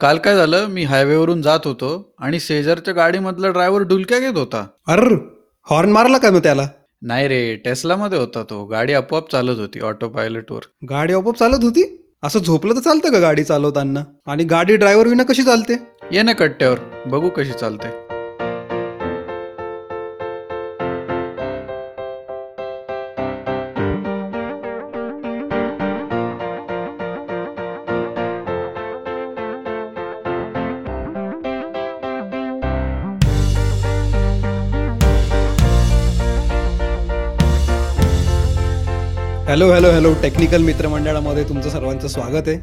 काल काय झालं? मी हायवेवरून जात होतो आणि शेजारच्या गाडीमधला ड्रायव्हर डुलक्या घेत होता. अर हॉर्न मारला का मग त्याला? नाही रे टेस्लामध्ये होता तो. गाडी आपोआप चालत होती ऑटो पायलटवर गाडी आपोआप चालत होती? असं झोपलं तर चालतं का गाडी चालवताना? आणि गाडी ड्रायव्हर विना कशी चालते? ये ना कट्ट्यावर बघू कशी चालते. हॅलो हॅलो हॅलो टेक्निकल मित्रमंडळामध्ये तुमचं सर्वांचं स्वागत आहे.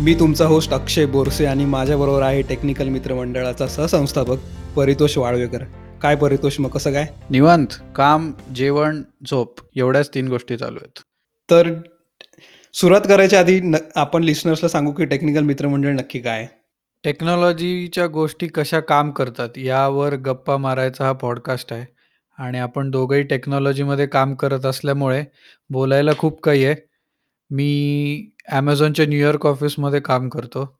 मी तुमचा होस्ट अक्षय बोरसे आणि माझ्याबरोबर आहे टेक्निकल मित्रमंडळाचा सहसंस्थापक परितोष वाळवेकर. काय परितोष मग कसं काय? निवांत काम जेवण झोप एवढ्याच तीन गोष्टी चालू आहेत. तर सुरुवात करायच्या आधी न आपण लिस्नर्सला सांगू की टेक्निकल मित्रमंडळ नक्की काय? आहे? टेक्नॉलॉजीच्या गोष्टी कशा काम करतात यावर गप्पा मारायचा हा पॉडकास्ट आहे. आणि आपण दोघंही टेक्नॉलॉजीमध्ये काम करत असल्यामुळे बोलायला खूप काही आहे. मी ॲमेझॉनच्या न्यूयॉर्क ऑफिसमध्ये काम करतो.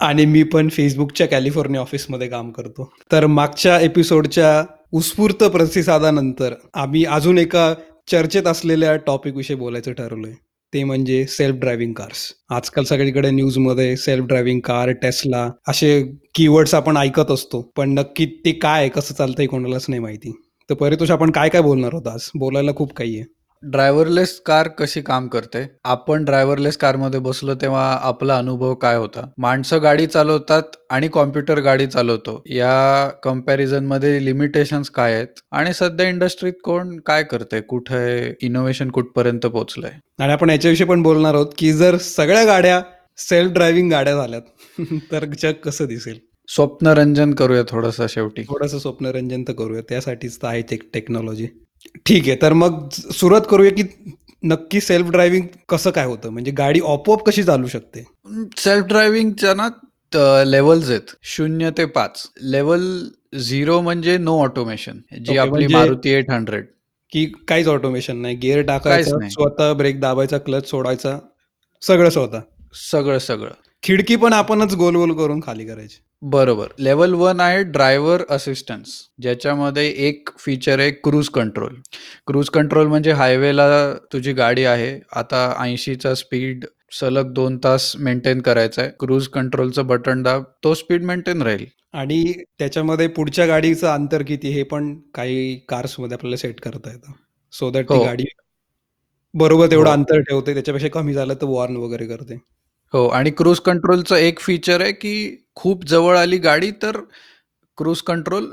आणि मी पण फेसबुकच्या कॅलिफोर्निया ऑफिसमध्ये काम करतो. तर मागच्या एपिसोडच्या उत्स्फूर्त प्रतिसादानंतर आम्ही अजून एका चर्चेत असलेल्या टॉपिकविषयी बोलायचं ठरवलंय. ते म्हणजे सेल्फ ड्रायव्हिंग कार्स आजकाल सगळीकडे न्यूजमध्ये सेल्फ ड्रायव्हिंग कार टेस्ला असे कीवर्ड्स आपण ऐकत असतो. पण नक्की ते काय आहे, कसं चालतंय कोणालाच नाही माहिती. तर परितोष आपण काय काय बोलणार होतो आज? बोलायला खूप काही आहे. ड्रायव्हरलेस कार कशी काम करते? आपण ड्रायव्हरलेस कारमध्ये बसलो तेव्हा आपला अनुभव काय होता? माणसं गाडी चालवतात आणि कॉम्प्युटर गाडी चालवतो. या कंपॅरिझनमध्ये लिमिटेशन्स काय आहेत? आणि सध्या इंडस्ट्रीत कोण काय करते कुठे इनोव्हेशन कुठपर्यंत पोहोचलंय आणि आपण याच्याविषयी पण बोलणार आहोत की जर सगळ्या गाड्या सेल्फ ड्रायव्हिंग गाड्या झाल्यात तर जग कसं दिसेल? स्वप्नरंजन करूया थोडंसं शेवटी. थोडंसं स्वप्नरंजन तर करूया त्यासाठीच तर आहे टेक टेक्नॉलॉजी ठीक आहे तर मग सुरुवात करूया की नक्की सेल्फ ड्रायव्हिंग कसं काय होतं? म्हणजे गाडी आपोआप कशी चालू शकते? सेल्फ ड्रायव्हिंगच्या ना लेवल्स आहेत. शून्य ते पाच. लेवल झिरो म्हणजे नो ऑटोमेशन जी आपली म्हणजे- मारुती एट हंड्रेड की काहीच ऑटोमेशन नाही. गिअर टाकायचा. स्वतः ब्रेक दाबायचा क्लच सोडायचा सगळं स्वतः. सगळं सगळं. खिडकी पण आपणच गोल गोल करून खाली करायची. बरोबर. लेवल वन आहे ड्रायव्हर असिस्टन्स ज्याच्यामध्ये एक फीचर आहे क्रूज कंट्रोल क्रूज कंट्रोल म्हणजे हायवेला तुझी गाडी आहे आता ऐंशीचा स्पीड सलग दोन तास मेंटेन करायचा आहे. क्रूज कंट्रोलचं बटन दाब तो स्पीड मेंटेन राहील. आणि त्याच्यामध्ये पुढच्या गाडीचं अंतर किती हे पण काही कार्समध्ये आपल्याला सेट करता येतं. सो दॅट ती हो. गाडी बरोबर तेवढं हो. अंतर ठेवते त्याच्यापेक्षा कमी झालं तर वॉर्न वगैरे करते. हो आणि क्रूज कंट्रोलचं एक फीचर आहे की खूप जवळ आली गाडी तर क्रूज कंट्रोल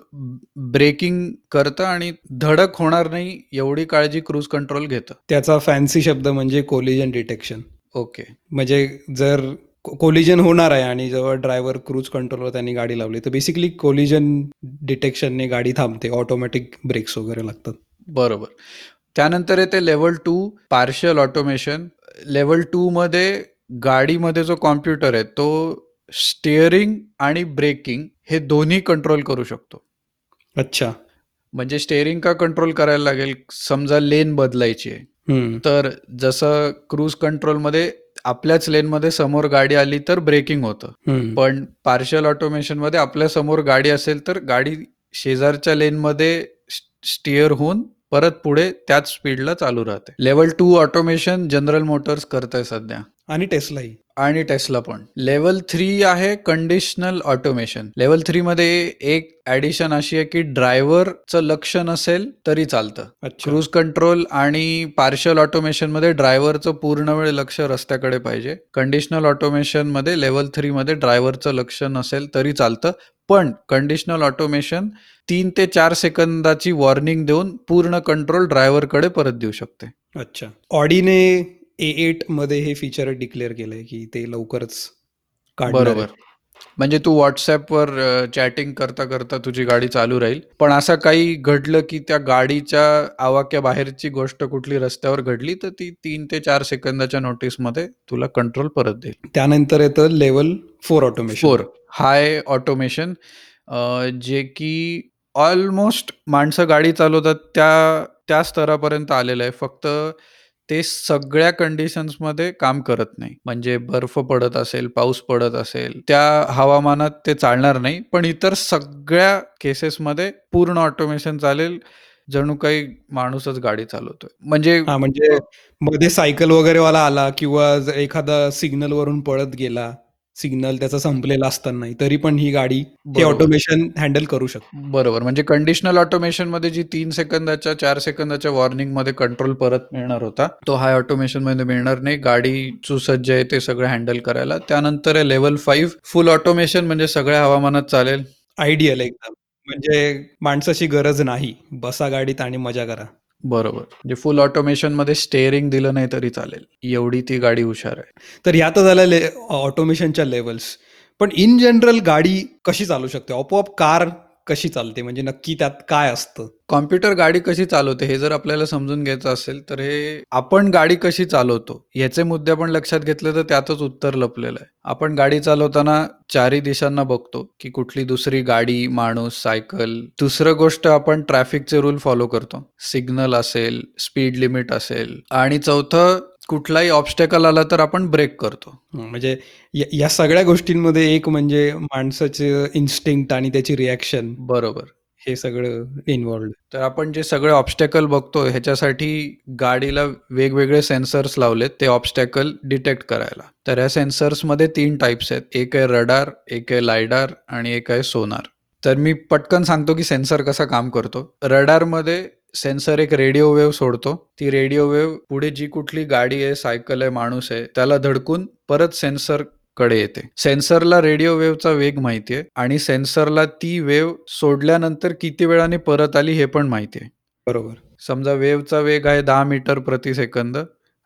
ब्रेकिंग करतं आणि धडक होणार नाही एवढी काळजी क्रूज कंट्रोल घेतं. त्याचा फॅन्सी शब्द म्हणजे कोलिजन डिटेक्शन ओके. म्हणजे जर कोलिजन होणार आहे आणि जेव्हा ड्रायव्हर क्रूज कंट्रोलवर त्यांनी गाडी लावली तर बेसिकली कोलिजन डिटेक्शनने गाडी थांबते ऑटोमॅटिक ब्रेक्स वगैरे लागतात. बरोबर. त्यानंतर येते level two partial automation level two मध्ये गाडीमध्ये जो कॉम्प्युटर आहे तो स्टिअरिंग आणि ब्रेकिंग हे दोन्ही कंट्रोल करू शकतो. अच्छा. म्हणजे स्टेअरिंग का कंट्रोल करायला लागेल? समजा लेन बदलायची आहे. तर जसं क्रूज कंट्रोलमध्ये आपल्याच लेनमध्ये समोर गाडी आली तर ब्रेकिंग होतं. पण पार्शियल ऑटोमेशनमध्ये आपल्यासमोर गाडी असेल तर गाडी शेजारच्या लेनमध्ये स्टिअर होऊन परत पुढे त्याच स्पीडला चालू राहते. Level two automation General Motors करत आहे सध्या. आणि टेस्लाही आणि टेस्ला पण. लेवल थ्री आहे कंडिशनल ऑटोमेशन लेवल थ्री मध्ये एक ऍडिशन अशी आहे की ड्रायव्हरचं लक्ष नसेल तरी चालतं. क्रूज कंट्रोल आणि पार्शियल ऑटोमेशनमध्ये ड्रायव्हरचं पूर्ण वेळ लक्ष रस्त्याकडे पाहिजे. कंडिशनल ऑटोमेशनमध्ये लेवल थ्री मध्ये ड्रायव्हरचं लक्ष नसेल तरी चालतं. पण कंडिशनल ऑटोमेशन तीन ते चार सेकंदाची वॉर्निंग देऊन पूर्ण कंट्रोल ड्रायव्हरकडे परत देऊ शकते. अच्छा. ऑडीने ए एटमध्ये हे फीचर डिक्लेअर केलंय की ते लवकरच काढणार आहे. बरोबर म्हणजे तू व्हॉट्सअपवर चॅटिंग करता करता तुझी गाडी चालू राहील. पण असं काही घडलं की त्या गाडीच्या आवाक्या बाहेरची गोष्ट कुठली रस्त्यावर घडली तर ती तीन ते चार सेकंदाच्या नोटीसमध्ये तुला कंट्रोल परत देईल. त्यानंतर येतं level four automation four high automation जे की ऑलमोस्ट माणसं गाडी चालवतात त्या त्या स्तरापर्यंत आलेलं आहे. फक्त ते सगळ्या कंडिशन्समध्ये काम करत नाही. म्हणजे बर्फ पडत असेल, पाऊस पडत असेल, त्या हवामानात ते चालणार नाही. पण इतर सगळ्या केसेसमध्ये पूर्ण ऑटोमेशन चालेल. जणू काही माणूसच गाडी चालवतोय. म्हणजे म्हणजे मध्ये सायकल वगैरे वाला आला किंवा एखादा सिग्नल वरून पळत गेला, सिग्नल त्याचा संपलेला असतानाही, तरी पण ही गाडी हे. ऑटोमेशन हँडल करू शकते. बरोबर. म्हणजे कंडिशनल ऑटोमेशनमध्ये जी 3 सेकंदाच्या, 4 सेकंदाच्या वॉर्निंगमध्ये कंट्रोल परत मिळणार होता, तो हाय ऑटोमेशनमध्ये मिळणार नाही. गाडी सुसज्ज आहे ते सगळं हँडल करायला. त्यानंतर लेव्हल 5 फुल ऑटोमेशन म्हणजे सगळ्या हवामानात चालेल. आयडियल एकदम. म्हणजे माणसाची गरज नाही. बसा गाडीत आणि मजा करा. बरोबर. म्हणजे फुल ऑटोमेशनमध्ये स्टेअरिंग दिलं नाही तरी चालेल. एवढी ती गाडी हुशार आहे. तर ह्या तर झाल्या ले ऑटोमेशनच्या लेवल्स पण इन जनरल गाडी कशी चालू शकते? आपोआप कार कशी चालते? म्हणजे नक्की त्यात काय असतं? कॉम्प्युटर गाडी कशी चालवते हे जर आपल्याला समजून घ्यायचं असेल, तर हे आपण गाडी कशी चालवतो याचे मुद्दे आपण लक्षात घेतले तर त्यातच उत्तर लपलेलं आहे. आपण गाडी चालवताना चारही दिशांना बघतो, की कुठली दुसरी गाडी, माणूस, सायकल. दुसरं गोष्ट आपण ट्रॅफिकचे रूल फॉलो करतो. सिग्नल असेल, स्पीड लिमिट असेल आणि चौथं कुठलाही ऑब्स्टॅकल आला तर आपण ब्रेक करतो. म्हणजे या या सगळ्या गोष्टींमध्ये एक म्हणजे माणसाचं इन्स्टिंक्ट आणि त्याची रिएक्शन बरोबर. हे सगळं इन्व्हॉल्व्ड. तर आपण जे सगळे ऑब्स्टॅकल बघतो ह्याच्यासाठी गाडीला वेगवेगळे सेन्सर्स लावलेत ते ऑब्स्टॅकल डिटेक्ट करायला. तर या सेन्सर्समध्ये 3 टाइप्स आहेत. एक आहे रडार, एक आहे लायडार आणि एक आहे सोनार. तर मी पटकन सांगतो की सेन्सर कसा काम करतो. रडारमध्ये सेन्सर एक रेडिओ वेव्ह सोडतो. ती रेडिओ वेव्ह पुढे जी कुठली गाडी आहे, सायकल आहे, माणूस आहे त्याला धडकून परत सेन्सरकडे येते. सेन्सरला रेडिओ वेव्हचा वेग माहिती आहे आणि सेन्सरला ती वेव्ह सोडल्यानंतर किती वेळाने परत आली हे पण माहिती आहे. बरोबर. समजा वेव्हचा वेग आहे 10 मीटर प्रति सेकंद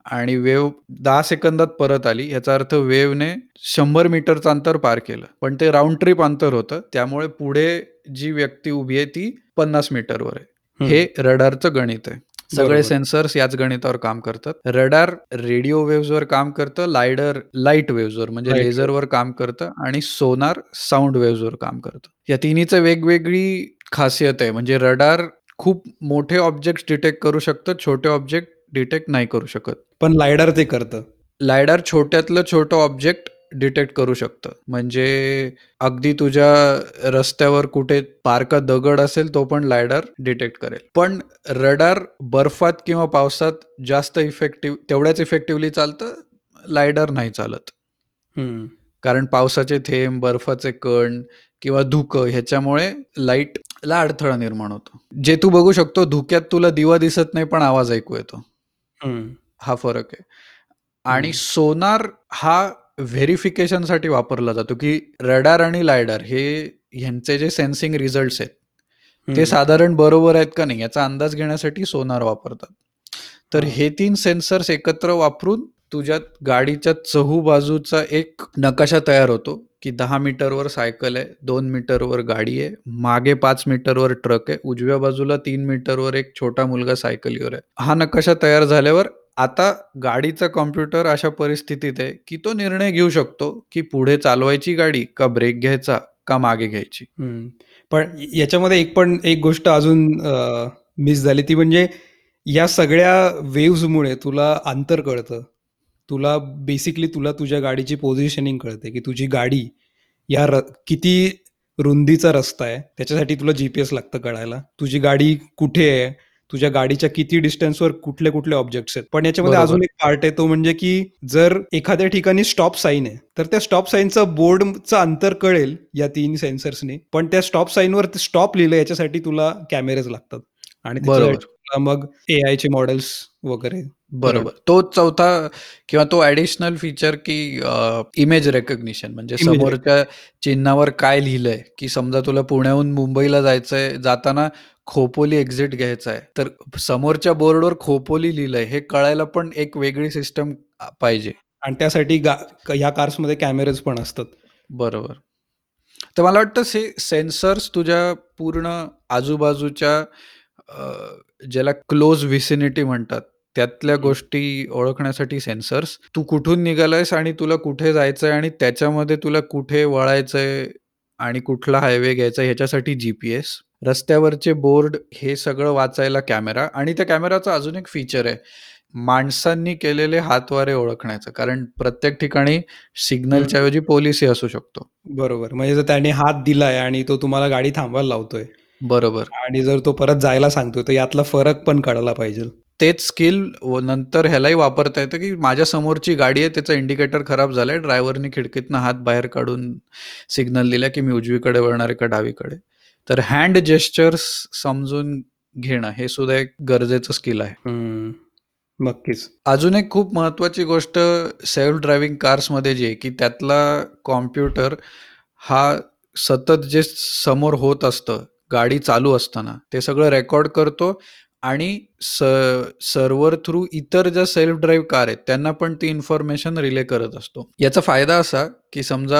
आणि वेव्ह 10 सेकंदात परत आली. याचा अर्थ वेव्हने 100 मीटरचं अंतर पार केलं. पण ते राउंड ट्रिप अंतर होतं. त्यामुळे पुढे जी व्यक्ती उभी आहे ती 50 मीटरवर आहे. हं. रडारचं गणित आहे. सगळे. सेन्सर्स याच गणितावर काम करतात. रडार रेडिओ वेव्हजवर काम करतं. लायडर लाइट वेव्हजवर म्हणजे लेझरवर काम करतं आणि सोनार साउंड वेव्हजवर काम करतं. या तिन्हीचं वेगवेगळी खासियत आहे. म्हणजे रडार खूप मोठे ऑब्जेक्ट्स डिटेक्ट करू शकतं. छोटे ऑब्जेक्ट डिटेक्ट नाही करू शकत. पण लायडार ते करतं. लायडार छोट्यातलं छोटं ऑब्जेक्ट डिटेक्ट करू शकतं. म्हणजे अगदी तुझ्या रस्त्यावर कुठे पारका दगड असेल तो पण लायडार डिटेक्ट करेल. पण रडार बर्फात किंवा पावसात जास्त इफेक्टिव्ह तेवढ्याच इफेक्टिव्हली चालतं. लायडार नाही चालत. कारण पावसाचे थेंब, बर्फाचे कण किंवा धुकं ह्याच्यामुळे लाईटला अडथळा निर्माण होतो. जे तू बघू शकतो धुक्यात तुला दिवा दिसत नाही पण आवाज ऐकू येतो. हं. हा फरक आहे. आणि. सोनार हा व्हेरिफिकेशनसाठी वापरला जातो, की रडार आणि लायडार हे ह्यांचे जे सेन्सिंग रिझल्ट्स आहेत, ते हं. साधारण बरोबर आहेत का नाही याचा अंदाज घेण्यासाठी सोनार वापरतात. तर हां. हे 3 सेन्सर्स एकत्र वापरून तुझ्या गाडीच्या चहूबाजूचा एक नकाशा तयार होतो, की 10 मीटरवर सायकल आहे, 2 मीटरवर गाडी आहे, मागे 5 मीटरवर ट्रक आहे, उजव्या बाजूला 3 मीटरवर एक छोटा मुलगा सायकलीवर आहे. हा नकाशा तयार झाल्यावर आता गाडीचा कॉम्प्युटर अशा परिस्थितीत आहे, की तो निर्णय घेऊ शकतो, की पुढे चालवायची गाडी का ब्रेक घ्यायचा का मागे घ्यायची. हं. पण याच्यामध्ये एक पण एक गोष्ट अजून अ, मिस झाली ती म्हणजे या सगळ्या वेव्हजमुळे तुला अंतर कळतं. तुला बेसिकली तुला तुझ्या गाडीची पोझिशनिंग कळते, की तुझी गाडी या र किती रुंदीचा रस्ता आहे, त्याच्यासाठी तुला जी-पी-एस लागतं कळायला. तुझी गाडी कुठे आहे, तुझ्या गाडीच्या किती डिस्टन्सवर कुठले-कुठले ऑब्जेक्ट्स आहेत. पण याच्यामध्ये. अजून एक पार्ट आहे तो म्हणजे की जर एखाद्या ठिकाणी स्टॉप साइन आहे, तर त्या स्टॉप साइनचं बोर्डचं अंतर कळेल या 3 सेन्सर्सनी. पण त्या स्टॉप साइनवर ते स्टॉप लिहिलंय याच्यासाठी तुला कॅमेरेज लागतात. आणि मग एआयचे मॉडेल्स वगैरे बरोबर. तो चौथा किंवा तो ॲडिशनल फीचर की इमेज रिकॉग्निशन म्हणजे समोरच्या चिन्हावर काय लिहिलंय, की समजा तुला पुण्याहून मुंबईला जायचंय, जाताना खोपोली एक्झिट घ्यायचा आहे. तर समोरच्या बोर्डवर खोपोली लिहिलंय हे कळायला पण एक वेगळी सिस्टम पाहिजे. आणि त्यासाठी ह्या कार्समध्ये कॅमेरेज पण असतात. बरोबर. तर मला वाटतं से सेन्सर्स तुझ्या पूर्ण आजूबाजूच्या ज्याला क्लोज व्हिसिनिटी म्हणतात, त्यातल्या हं. गोष्टी ओळखण्यासाठी सेन्सर्स. तू कुठून निघालायस आणि तुला कुठे जायचंय आणि त्याच्यामध्ये तुला कुठे वळायचंय आणि कुठला हायवे घ्यायचा ह्याच्यासाठी जी-पी-एस. रस्त्यावरचे बोर्ड हे सगळं वाचायला कॅमेरा आणि त्या कॅमेराचं अजून एक फीचर आहे. माणसांनी केलेले हातवारे ओळखण्याचं. कारण प्रत्येक ठिकाणी सिग्नलच्या ऐवजी पोलिसही असू शकतो. बरोबर. म्हणजे जर त्याने हात दिलाय आणि तो तुम्हाला गाडी थांबवायला लावतोय बरोबर. आणि जर तो परत जायला सांगतोय, तर यातला फरक पण कळाला पाहिजे. तेच स्किल व नंतर ह्यालाही वापरता येतं, की माझ्या समोरची गाडी आहे, त्याचा इंडिकेटर खराब झालाय. ड्रायव्हरनी खिडकीतनं हात बाहेर काढून सिग्नल दिला, की मी उजवीकडे वळणार आहे का डावीकडे. तर हँड जेस्चर्स समजून घेणं हे सुद्धा एक गरजेचं स्किल आहे. हं. नक्कीच. अजून एक खूप महत्त्वाची गोष्ट सेल्फ ड्रायव्हिंग कार्समध्ये जी आहे, की त्यातला कॉम्प्युटर हा सतत जे समोर होत असतं, गाडी चालू असताना, ते सगळं रेकॉर्ड करतो आणि स सर्व्हर थ्रू इतर ज्या सेल्फ ड्राईव्ह कार आहेत, त्यांना पण ती इन्फॉर्मेशन रिले करत असतो. याचा फायदा असा, की समजा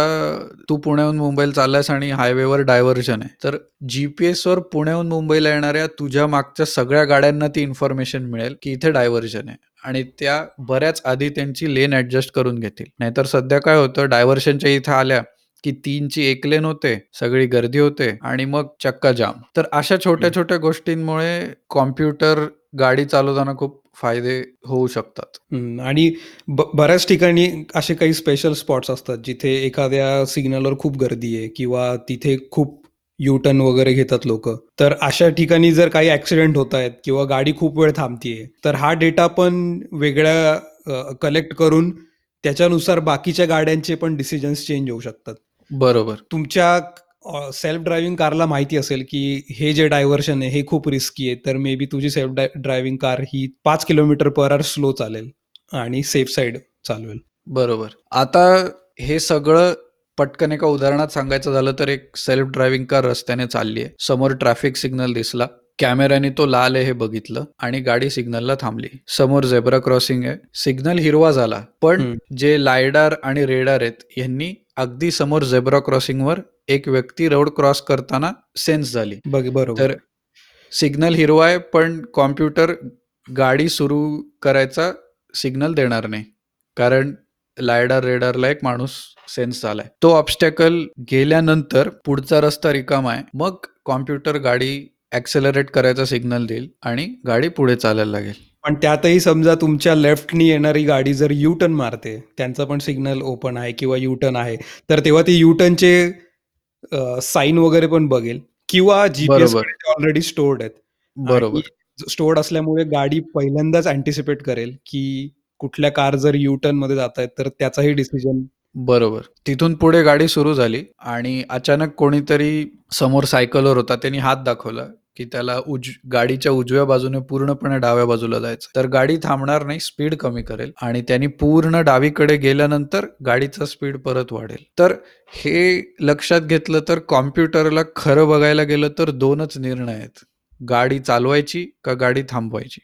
तू पुण्याहून मुंबईला चाललायस आणि हायवेवर डायव्हर्जन आहे. तर जी-पी-एसवर पुण्याहून मुंबईला येणाऱ्या तुझ्या मागच्या सगळ्या गाड्यांना ती इन्फॉर्मेशन मिळेल, की इथे डायव्हर्जन आहे आणि त्या बऱ्याच आधी त्यांची लेन ॲडजस्ट करून घेतील. नाहीतर सध्या काय होतं, डायव्हर्शनच्या इथे आल्या, की 3ची 1 लेन होते, सगळी गर्दी होते आणि मग चक्का जाम. तर अशा छोट्या-छोट्या गोष्टींमुळे कॉम्प्युटर गाडी चालवताना खूप फायदे होऊ शकतात. हं. आणि ब बऱ्याच ठिकाणी असे काही स्पेशल स्पॉट्स असतात, जिथे एखाद्या सिग्नलवर खूप गर्दी आहे किंवा तिथे खूप यू टर्न वगैरे घेतात लोकं. तर अशा ठिकाणी जर काही ॲक्सिडेंट होत आहेत किंवा गाडी खूप वेळ थांबतीये, तर हा डेटा पण वेगळ्या अ, कलेक्ट करून त्याच्यानुसार बाकीच्या गाड्यांचे पण डिसिजन्स चेंज होऊ शकतात. बरोबर. तुमच्या सेल्फ ड्रायव्हिंग कारला माहिती असेल, की हे जे डायव्हर्जन आहे, हे खूप रिस्की आहे. तर मे बी तुझी सेल्फ ड्रायव्हिंग कार ही 5 किलोमीटर पर अवर स्लो चालेल आणि सेफ साईड चालवेल. बरोबर. आता हे सगळं पटकन एका उदाहरणात सांगायचं झालं तर एक सेल्फ ड्रायव्हिंग कार रस्त्याने चालली आहे. समोर ट्रॅफिक सिग्नल दिसला. कॅमेऱ्याने तो लाल आहे हे बघितलं आणि गाडी सिग्नलला थांबली. समोर झेब्रा क्रॉसिंग आहे. सिग्नल हिरवा झाला. पण. जे लायडार आणि रेडार आहेत, ह्यांनी अगदी समोर झेब्रा क्रॉसिंगवर एक व्यक्ती रोड क्रॉस करताना सेन्स झाली. बघ बरोबर. तर सिग्नल हिरवा आहे, पण कॉम्प्युटर गाडी सुरू करायचा सिग्नल देणार नाही. कारण लायडार, रेडारला एक माणूस सेन्स झालाय. तो ऑब्स्टॅकल गेल्यानंतर पुढचा रस्ता रिकामा आहे. मग कॉम्प्युटर गाडी ॲक्सेलरेट करायचा सिग्नल देईल आणि गाडी पुढे चालायला लागेल. पण त्यातही समजा तुमच्या लेफ्टनी येणारी गाडी जर यू टर्न मारते, त्यांचा पण सिग्नल ओपन आहे किंवा यू टर्न आहे, तर तेव्हा ती यू टर्नचे अ, साइन वगैरे पण बघेल किंवा जी-पी-एसकडे बरोबर. ते ऑलरेडी स्टोअर्ड आहेत. बरोबर. आणि स्टोअर्ड असल्यामुळे गाडी पहिल्यांदाच अँटिसिपेट करेल, की कुठल्या कार जर यू टर्नमध्ये जातायत, तर त्याचाही डिसिजन बरोबर. तिथून पुढे गाडी सुरू झाली आणि अचानक कोणीतरी समोर सायकलवर होता. त्याने हात दाखवला, की त्याला उज गाडीच्या उजव्या बाजूने पूर्णपणे डाव्या बाजूला जायचं. तर गाडी थांबणार नाही, स्पीड कमी करेल आणि त्याने पूर्ण डावीकडे गेल्यानंतर गाडीचा स्पीड परत वाढेल. तर हे लक्षात घेतलं तर कॉम्प्युटरला खरं बघायला गेलं तर 2च निर्णय आहेत. गाडी चालवायची का गाडी थांबवायची.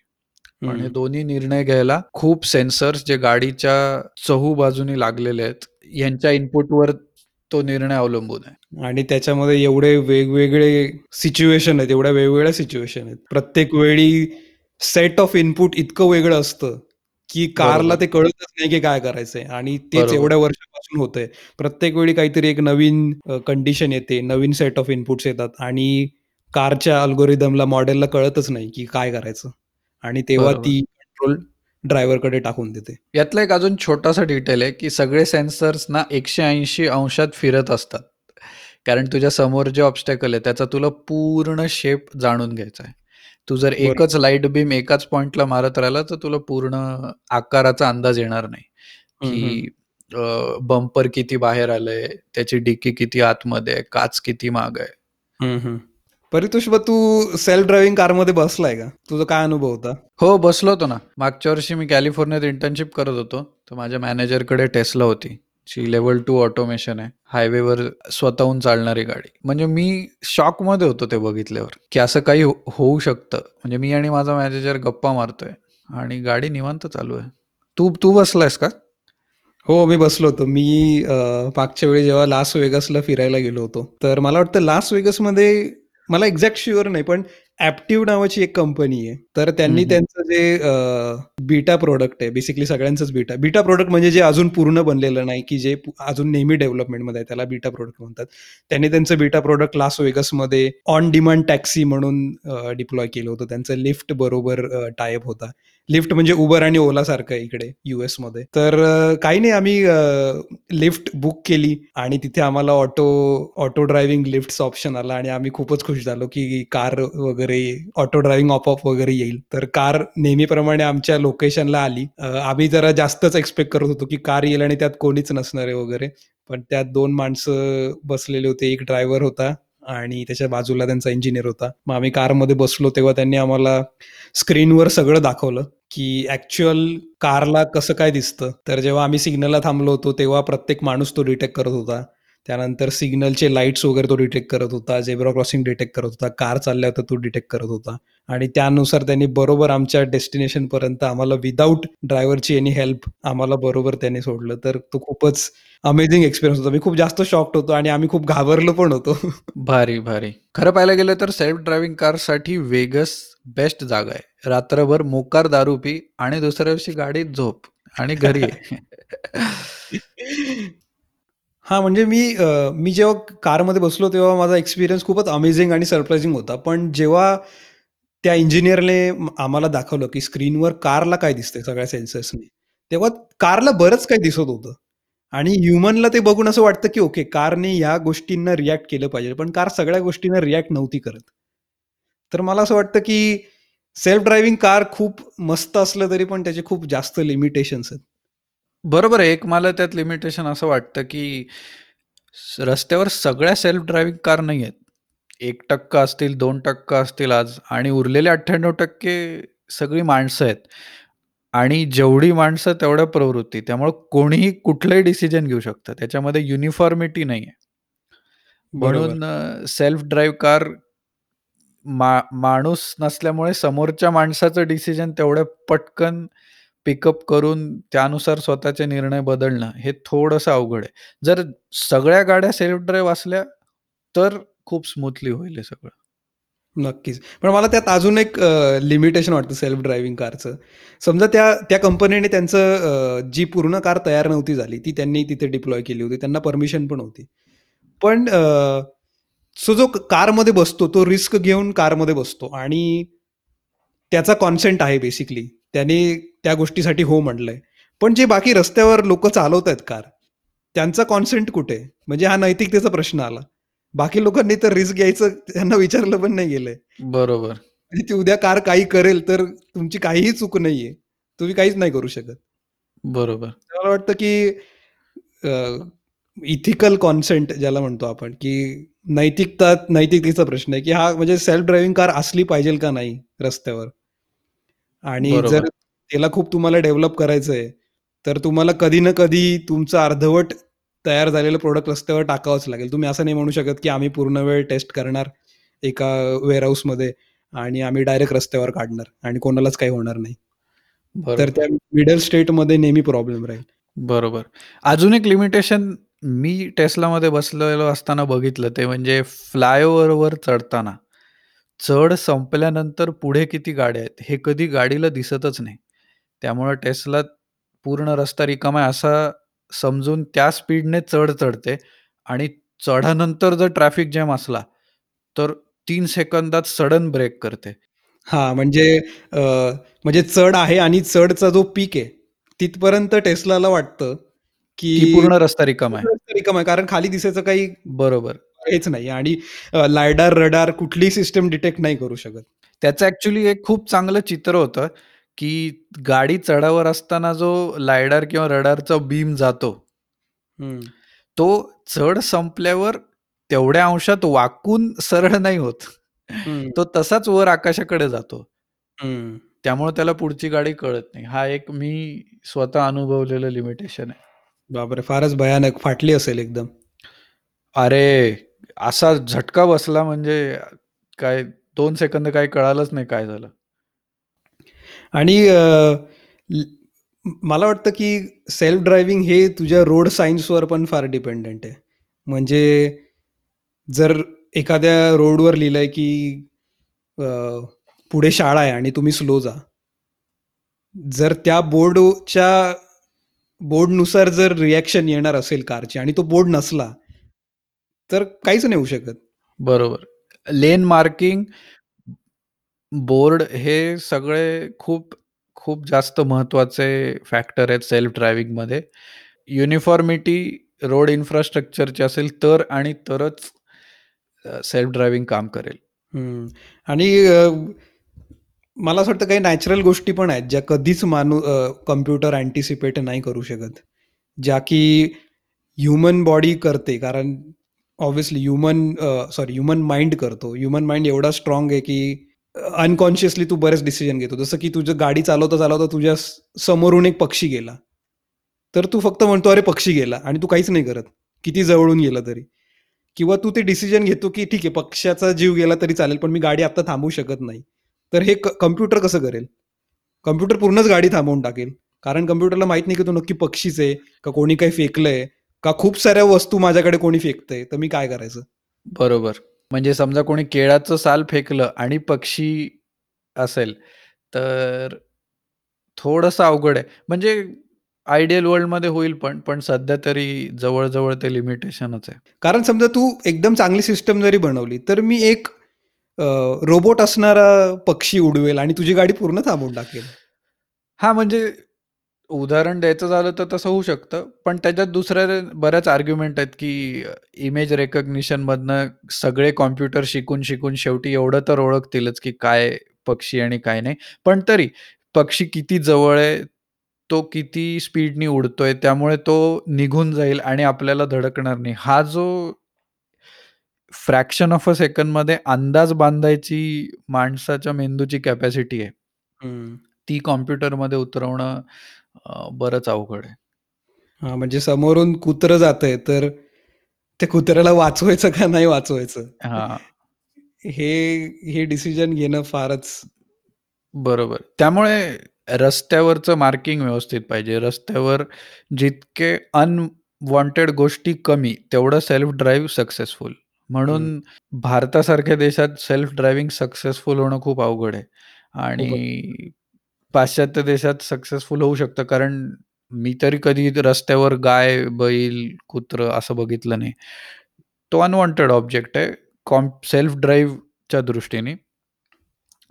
पण हे हं. दोन्ही निर्णय घ्यायला खूप सेन्सर्स जे गाडीच्या चहूबाजूनी लागलेले आहेत, ह्यांच्या इनपुटवर तो निर्णय अवलंबून आहे. आणि त्याच्यामध्ये एवढे वेगवेगळे सिच्युएशन आहेत, एवढ्या वेगवेगळ्या सिच्युएशन आहेत. प्रत्येक वेळी सेट ऑफ इनपुट इतकं वेगळं असतं, की कारला. ते कळतच नाही की काय करायचंय आणि तेच. एवढ्या वर्षापासून होतंय. प्रत्येक वेळी काहीतरी एक नवीन कंडिशन येते, नवीन सेट ऑफ इनपुट्स येतात आणि कारच्या अल्गोरिदमला, मॉडेलला कळतच नाही की काय करायचं आणि तेव्हा. ती कंट्रोल ड्रायव्हरकडे टाकून देते. यातला एक अजून छोटासा डिटेल आहे, की सगळे सेन्सर्स ना 180 अंशात फिरत असतात. कारण तुझ्या समोर जे ऑब्स्टॅकल आहे, त्याचा तुला पूर्ण शेप जाणून घ्यायचा आहे. तू जर. एकच लाइट बीम एकाच पॉइंटला मारत राहिला, तर तुला पूर्ण आकाराचा अंदाज येणार नाही. की बंपर किती बाहेर आलंय, त्याची डिकी किती आतमध्ये आहे, काच किती मागे आहे. परितोष मग तू सेल्फ ड्रायव्हिंग कारमध्ये बसलाय का? तुझा काय अनुभव होता? हो, बसलो होतो ना. मागच्या वर्षी मी कॅलिफोर्नियात इंटर्नशिप करत होतो. तर माझ्या मॅनेजरकडे टेस्ला होती. जी लेव्हल 2 ऑटोमेशन आहे. हायवेवर स्वतःहून चालणारी गाडी. म्हणजे मी शॉकमध्ये होतो ते बघितल्यावर, की असं काही हो होऊ शकतं. म्हणजे मी आणि माझा मॅनेजर गप्पा मारतोय आणि गाडी निवांत चालू आहे. तू तू बसलायस का? हो, मी बसलो होतो. मी अ, मागच्या वेळी जेव्हा लास वेगासला फिरायला गेलो होतो, तर मला वाटतं लास वेगासमध्ये मला एक्झॅक्ट शुअर नाही, पण ॲप्टिव्ह नावाची एक कंपनी आहे. तर त्यांनी. त्यांचं जे बीटा प्रॉडक्ट आहे बेसिकली सगळ्यांचंच बीटा. बीटा प्रॉडक्ट म्हणजे जे अजून पूर्ण बनलेलं नाही, की जे अजून नेहमी डेव्हलपमेंटमध्ये आहे त्याला बीटा प्रॉडक्ट म्हणतात. त्यांनी त्यांचं बीटा प्रॉडक्ट लास वेगसमध्ये ऑन डिमांड टॅक्सी म्हणून डिप्लॉय केलं होतं. त्यांचं लिफ्ट बरोबर अ, टाय अप होता. लिफ्ट म्हणजे उबर आणि ओला आहे इकडे यूएसमध्ये. तर काही नाही आम्ही लिफ्ट बुक केली आणि तिथे आम्हाला auto auto driving Lyft option आला आणि आम्ही खूपच खुश झालो, की कार वगैरे ऑटो ड्रायव्हिंग आपोआप वगैरे येईल. तर कार नेहमीप्रमाणे आमच्या लोकेशनला आली. आम्ही जरा जास्तच एक्सपेक्ट करत होतो, की कार येईल आणि त्यात कोणीच नसणार आहे वगैरे. पण त्यात दोन माणसं बसलेले होते. एक ड्रायव्हर होता आणि त्याच्या बाजूला त्यांचा इंजिनियर होता. मग आम्ही कारमध्ये बसलो तेव्हा त्यांनी आम्हाला स्क्रीनवर सगळं दाखवलं, की ऍक्च्युअल कारला कसं काय दिसतं. तर जेव्हा आम्ही सिग्नलला थांबलो होतो तेव्हा प्रत्येक माणूस तो डिटेक्ट करत होता. त्यानंतर सिग्नलचे लाईट्स वगैरे तो डिटेक्ट करत होता. झेब्रा क्रॉसिंग डिटेक्ट करत होता. कार चालल्या तर तो डिटेक्ट करत होता आणि त्यानुसार त्यांनी बरोबर आमच्या डेस्टिनेशनपर्यंत आम्हाला विदाऊट ड्रायव्हरची एनी हेल्प आम्हाला बरोबर त्यांनी सोडलं. तर तो खूपच अमेझिंग एक्सपिरियन्स होता. मी खूप जास्त शॉक्ड होतो आणि आम्ही खूप घाबरलो पण होतो. भारी, भारी. खरं पाहायला गेलं तर सेल्फ ड्रायव्हिंग कारसाठी वेगस बेस्ट जागा आहे. रात्रभर मोकार दारू पी आणि दुसऱ्या दिवशी गाडीत झोप आणि घरी. हां, म्हणजे मी मी जेव्हा कारमध्ये बसलो तेव्हा माझा एक्सपिरियन्स खूपच अमेझिंग आणि सरप्रायझिंग होता. पण जेव्हा त्या इंजिनियरने आम्हाला दाखवलं, की स्क्रीनवर कारला काय दिसतंय सगळ्या सेन्सर्सने तेव्हा कारला बरंच काही दिसत होतं आणि ह्युमनला ते बघून असं वाटतं, की ओके कारने या गोष्टींना रिॲक्ट केलं पाहिजे. पण कार सगळ्या गोष्टींना रिॲक्ट नव्हती करत. तर मला असं वाटतं, की सेल्फ ड्रायव्हिंग कार खूप मस्त असलं तरी पण त्याचे खूप जास्त लिमिटेशन्स आहेत. बरोबर आहे. एक मला त्यात लिमिटेशन असं वाटतं, की रस्त्यावर सगळ्या सेल्फ ड्रायव्हिंग कार नाही आहेत. 1% असतील, 2% असतील आज आणि उरलेले 98% सगळी माणसं आहेत आणि जेवढी माणसं तेवढ्या प्रवृत्ती. त्यामुळे कोणीही कुठलंही डिसिजन घेऊ शकतं. त्याच्यामध्ये युनिफॉर्मिटी नाहीये. बरोबर. म्हणून सेल्फ ड्राईव्ह कार मा माणूस नसल्यामुळे समोरच्या माणसाचं डिसिजन तेवढं पटकन पिकअप करून त्यानुसार स्वतःचे निर्णय बदलणं हे थोडंसं अवघड आहे. जर सगळ्या गाड्या सेल्फ ड्राईव्ह असल्या तर खूप स्मूथली होईल हे सगळं. नक्कीच. पण मला त्यात अजून एक लिमिटेशन वाटतं सेल्फ ड्रायव्हिंग कारचं. समजा त्या त्या कंपनीने त्यांचं जी पूर्ण कार तयार नव्हती झाली, ती त्यांनी तिथे डिप्लॉय केली होती. त्यांना परमिशन पण होती. पण सो जो कारमध्ये बसतो, तो रिस्क घेऊन कारमध्ये बसतो आणि त्याचा कॉन्सेंट आहे बेसिकली. त्याने त्या गोष्टीसाठी हो म्हटलंय. पण जे बाकी रस्त्यावर लोक चालवत आहेत कार, त्यांचा कॉन्सेंट कुठे आहे? म्हणजे हा नैतिकतेचा प्रश्न आला. बाकी लोकांनी तर रिस्क घ्यायचं त्यांना विचारलं पण नाही गेलंय. बरोबर. आणि ती उद्या कार काही करेल तर तुमची काहीही चूक नाहीये. तुम्ही काहीच नाही करू शकत. बरोबर. मला वाटतं की इथिकल कॉन्सेंट ज्याला म्हणतो आपण, की नैतिकता नैतिकतेचा प्रश्न आहे, की हा म्हणजे सेल्फ ड्रायव्हिंग कार असली पाहिजेल का नाही रस्त्यावर? आणि. जर त्याला खूप तुम्हाला डेव्हलप करायचंय, तर तुम्हाला कधी ना कधी तुमचं अर्धवट तयार झालेलं प्रॉडक्ट रस्त्यावर टाकावंच लागेल. तुम्ही असं नाही म्हणू शकत, की आम्ही पूर्ण वेळ टेस्ट करणार एका वेअरहाऊसमध्ये आणि आम्ही डायरेक्ट रस्त्यावर काढणार आणि कोणालाच काही होणार नाही. तर. त्या मिडल स्टेटमध्ये नेहमी प्रॉब्लेम राहील. बरोबर. अजून एक लिमिटेशन मी Teslaमध्ये बसलेलो असताना बघितलं ते म्हणजे फ्लायओव्हरवर चढताना. चढ संपल्यानंतर पुढे किती गाड्या आहेत हे कधी गाडीला दिसतच नाही. त्यामुळं Tesla पूर्ण रस्ता रिकामा आहे असा समजून त्या स्पीडने चढ चढते आणि चढानंतर जर ट्रॅफिक जॅम असला, तर 3 सेकंदात सडन ब्रेक करते. हां, म्हणजे अ, म्हणजे चढ आहे आणि चढचा जो पीक आहे, तिथपर्यंत Teslaला वाटतं, की की पूर्ण रस्ता रिकामा आहे. पूर्ण रस्ता रिकामा आहे. कारण खाली दिसायचं काही बरोबर. हेच नाही आणि अ, लायडार, रडार कुठलीही सिस्टम डिटेक्ट नाही करू शकत. त्याचं ॲक्चुअली एक खूप चांगलं चित्र होतं, की गाडी चढावर असताना जो लायडार किंवा रडारचा बीम जातो, हं. तो चढ संपल्यावर तेवढ्या अंशात वाकून सरळ नाही होत. हं, तो तसाच वर आकाशाकडे जातो. हं. त्यामुळे त्याला पुढची गाडी कळत नाही. हा एक मी स्वतः अनुभवलेलं लिमिटेशन आहे. बापरे! फारच भयानक. फाटली असेल एकदम. अरे! असा झटका बसला म्हणजे काय 2 सेकंद काही कळालंच नाही काय झालं. आणि मला वाटतं, की सेल्फ ड्रायव्हिंग हे तुझ्या रोड सायन्सवर पण फार डिपेंडंट आहे. म्हणजे जर एखाद्या रोडवर लिहिलंय, की पुढे शाळा आहे आणि तुम्ही स्लो जा. जर त्या बोर्डच्या बोर्डनुसार जर रिॲक्शन येणार असेल कारची आणि तो बोर्ड नसला तर काहीच नाही होऊ शकत. बरोबर. लेन मार्किंग बोर्ड हे सगळे खूप खूप जास्त महत्त्वाचे फॅक्टर आहेत सेल्फ ड्रायव्हिंगमध्ये युनिफॉर्मिटी रोड इन्फ्रास्ट्रक्चरची असेल तर आणि तरच सेल्फ ड्रायव्हिंग काम करेल. आणि अ, मला असं वाटतं काही नॅचरल गोष्टी पण आहेत ज्या कधीच मानू कम्प्युटर अँटिसिपेट नाही करू शकत. ज्या की ह्युमन बॉडी करते कारण obviously human sorry human mind करतो. ह्युमन माइंड एवढा स्ट्रॉंग आहे की अनकॉन्शियसली तू बरेच डिसिजन घेतो. जसं की तुझं गाडी चालवता चालवता तुझ्या समोरून एक पक्षी गेला. तर तू फक्त म्हणतो अरे पक्षी गेला. आणि तू काहीच नाही करत. किती जवळून गेला तरी. किंवा तू ते डिसिजन घेतो की ठीक आहे पक्षाचा जीव गेला तरी चालेल पण मी गाडी आता थांबवू शकत नाही. तर हे कम्प्युटर कसं करेल? कम्प्युटर पूर्णच गाडी थांबवून टाकेल. कारण कम्प्युटरला माहीत नाही की तू नक्की पक्षीच आहे का कोणी काही फेकलंय का खूप साऱ्या वस्तू माझ्याकडे कोणी फेकतंय. तर मी काय करायचं? बरोबर. म्हणजे समजा कोणी केळाचं साल फेकलं आणि पक्षी असेल तर थोडंसं अवघड आहे. म्हणजे आयडियल वर्ल्डमध्ये होईल पण पण सध्या तरी जवळजवळ ते लिमिटेशनच आहे. कारण समजा तू एकदम चांगली सिस्टम जरी बनवली तर मी एक रोबोट असणारा पक्षी उडवेल आणि तुझी गाडी पूर्ण थांबवून टाकेल. हा म्हणजे उदाहरण द्यायचं झालं तर तसं होऊ शकतं. पण त्याच्यात दुसऱ्या बऱ्याच आर्ग्युमेंट आहेत की इमेज रेकग्निशन मधनं सगळे कॉम्प्युटर शिकून शिकून शेवटी एवढं तर ओळखतीलच की काय पक्षी आणि काय नाही. पण तरी पक्षी किती जवळ आहे तो किती स्पीडनी उडतोय त्यामुळे तो निघून जाईल आणि आपल्याला धडकणार नाही. हा जो फ्रॅक्शन ऑफ अ सेकंडमध्ये अंदाज बांधायची माणसाच्या मेंदूची कॅपॅसिटी आहे. ती कॉम्प्युटरमध्ये उतरवणं अ, बरंच अवघड आहे. हा म्हणजे समोरून कुत्रं जात आहे तर त्या कुत्र्याला वाचवायचं का नाही वाचवायचं? हा. हे हे डिसिजन घेणं फारच बरोबर. त्यामुळे रस्त्यावरचं मार्किंग व्यवस्थित पाहिजे. रस्त्यावर जितके अनवॉन्टेड गोष्टी कमी तेवढं सेल्फ ड्राईव्ह सक्सेसफुल म्हणून भारतासारख्या देशात सेल्फ ड्रायव्हिंग सक्सेसफुल होणं खूप अवघड आहे. आणि पाश्चात्य देशात सक्सेसफुल होऊ शकतं. कारण मी तरी कधी रस्त्यावर गाय बैल कुत्र असं बघितलं नाही. तो अनवॉन्टेड ऑब्जेक्ट आहे. कॉम सेल्फ ड्राईव्हच्या दृष्टीने.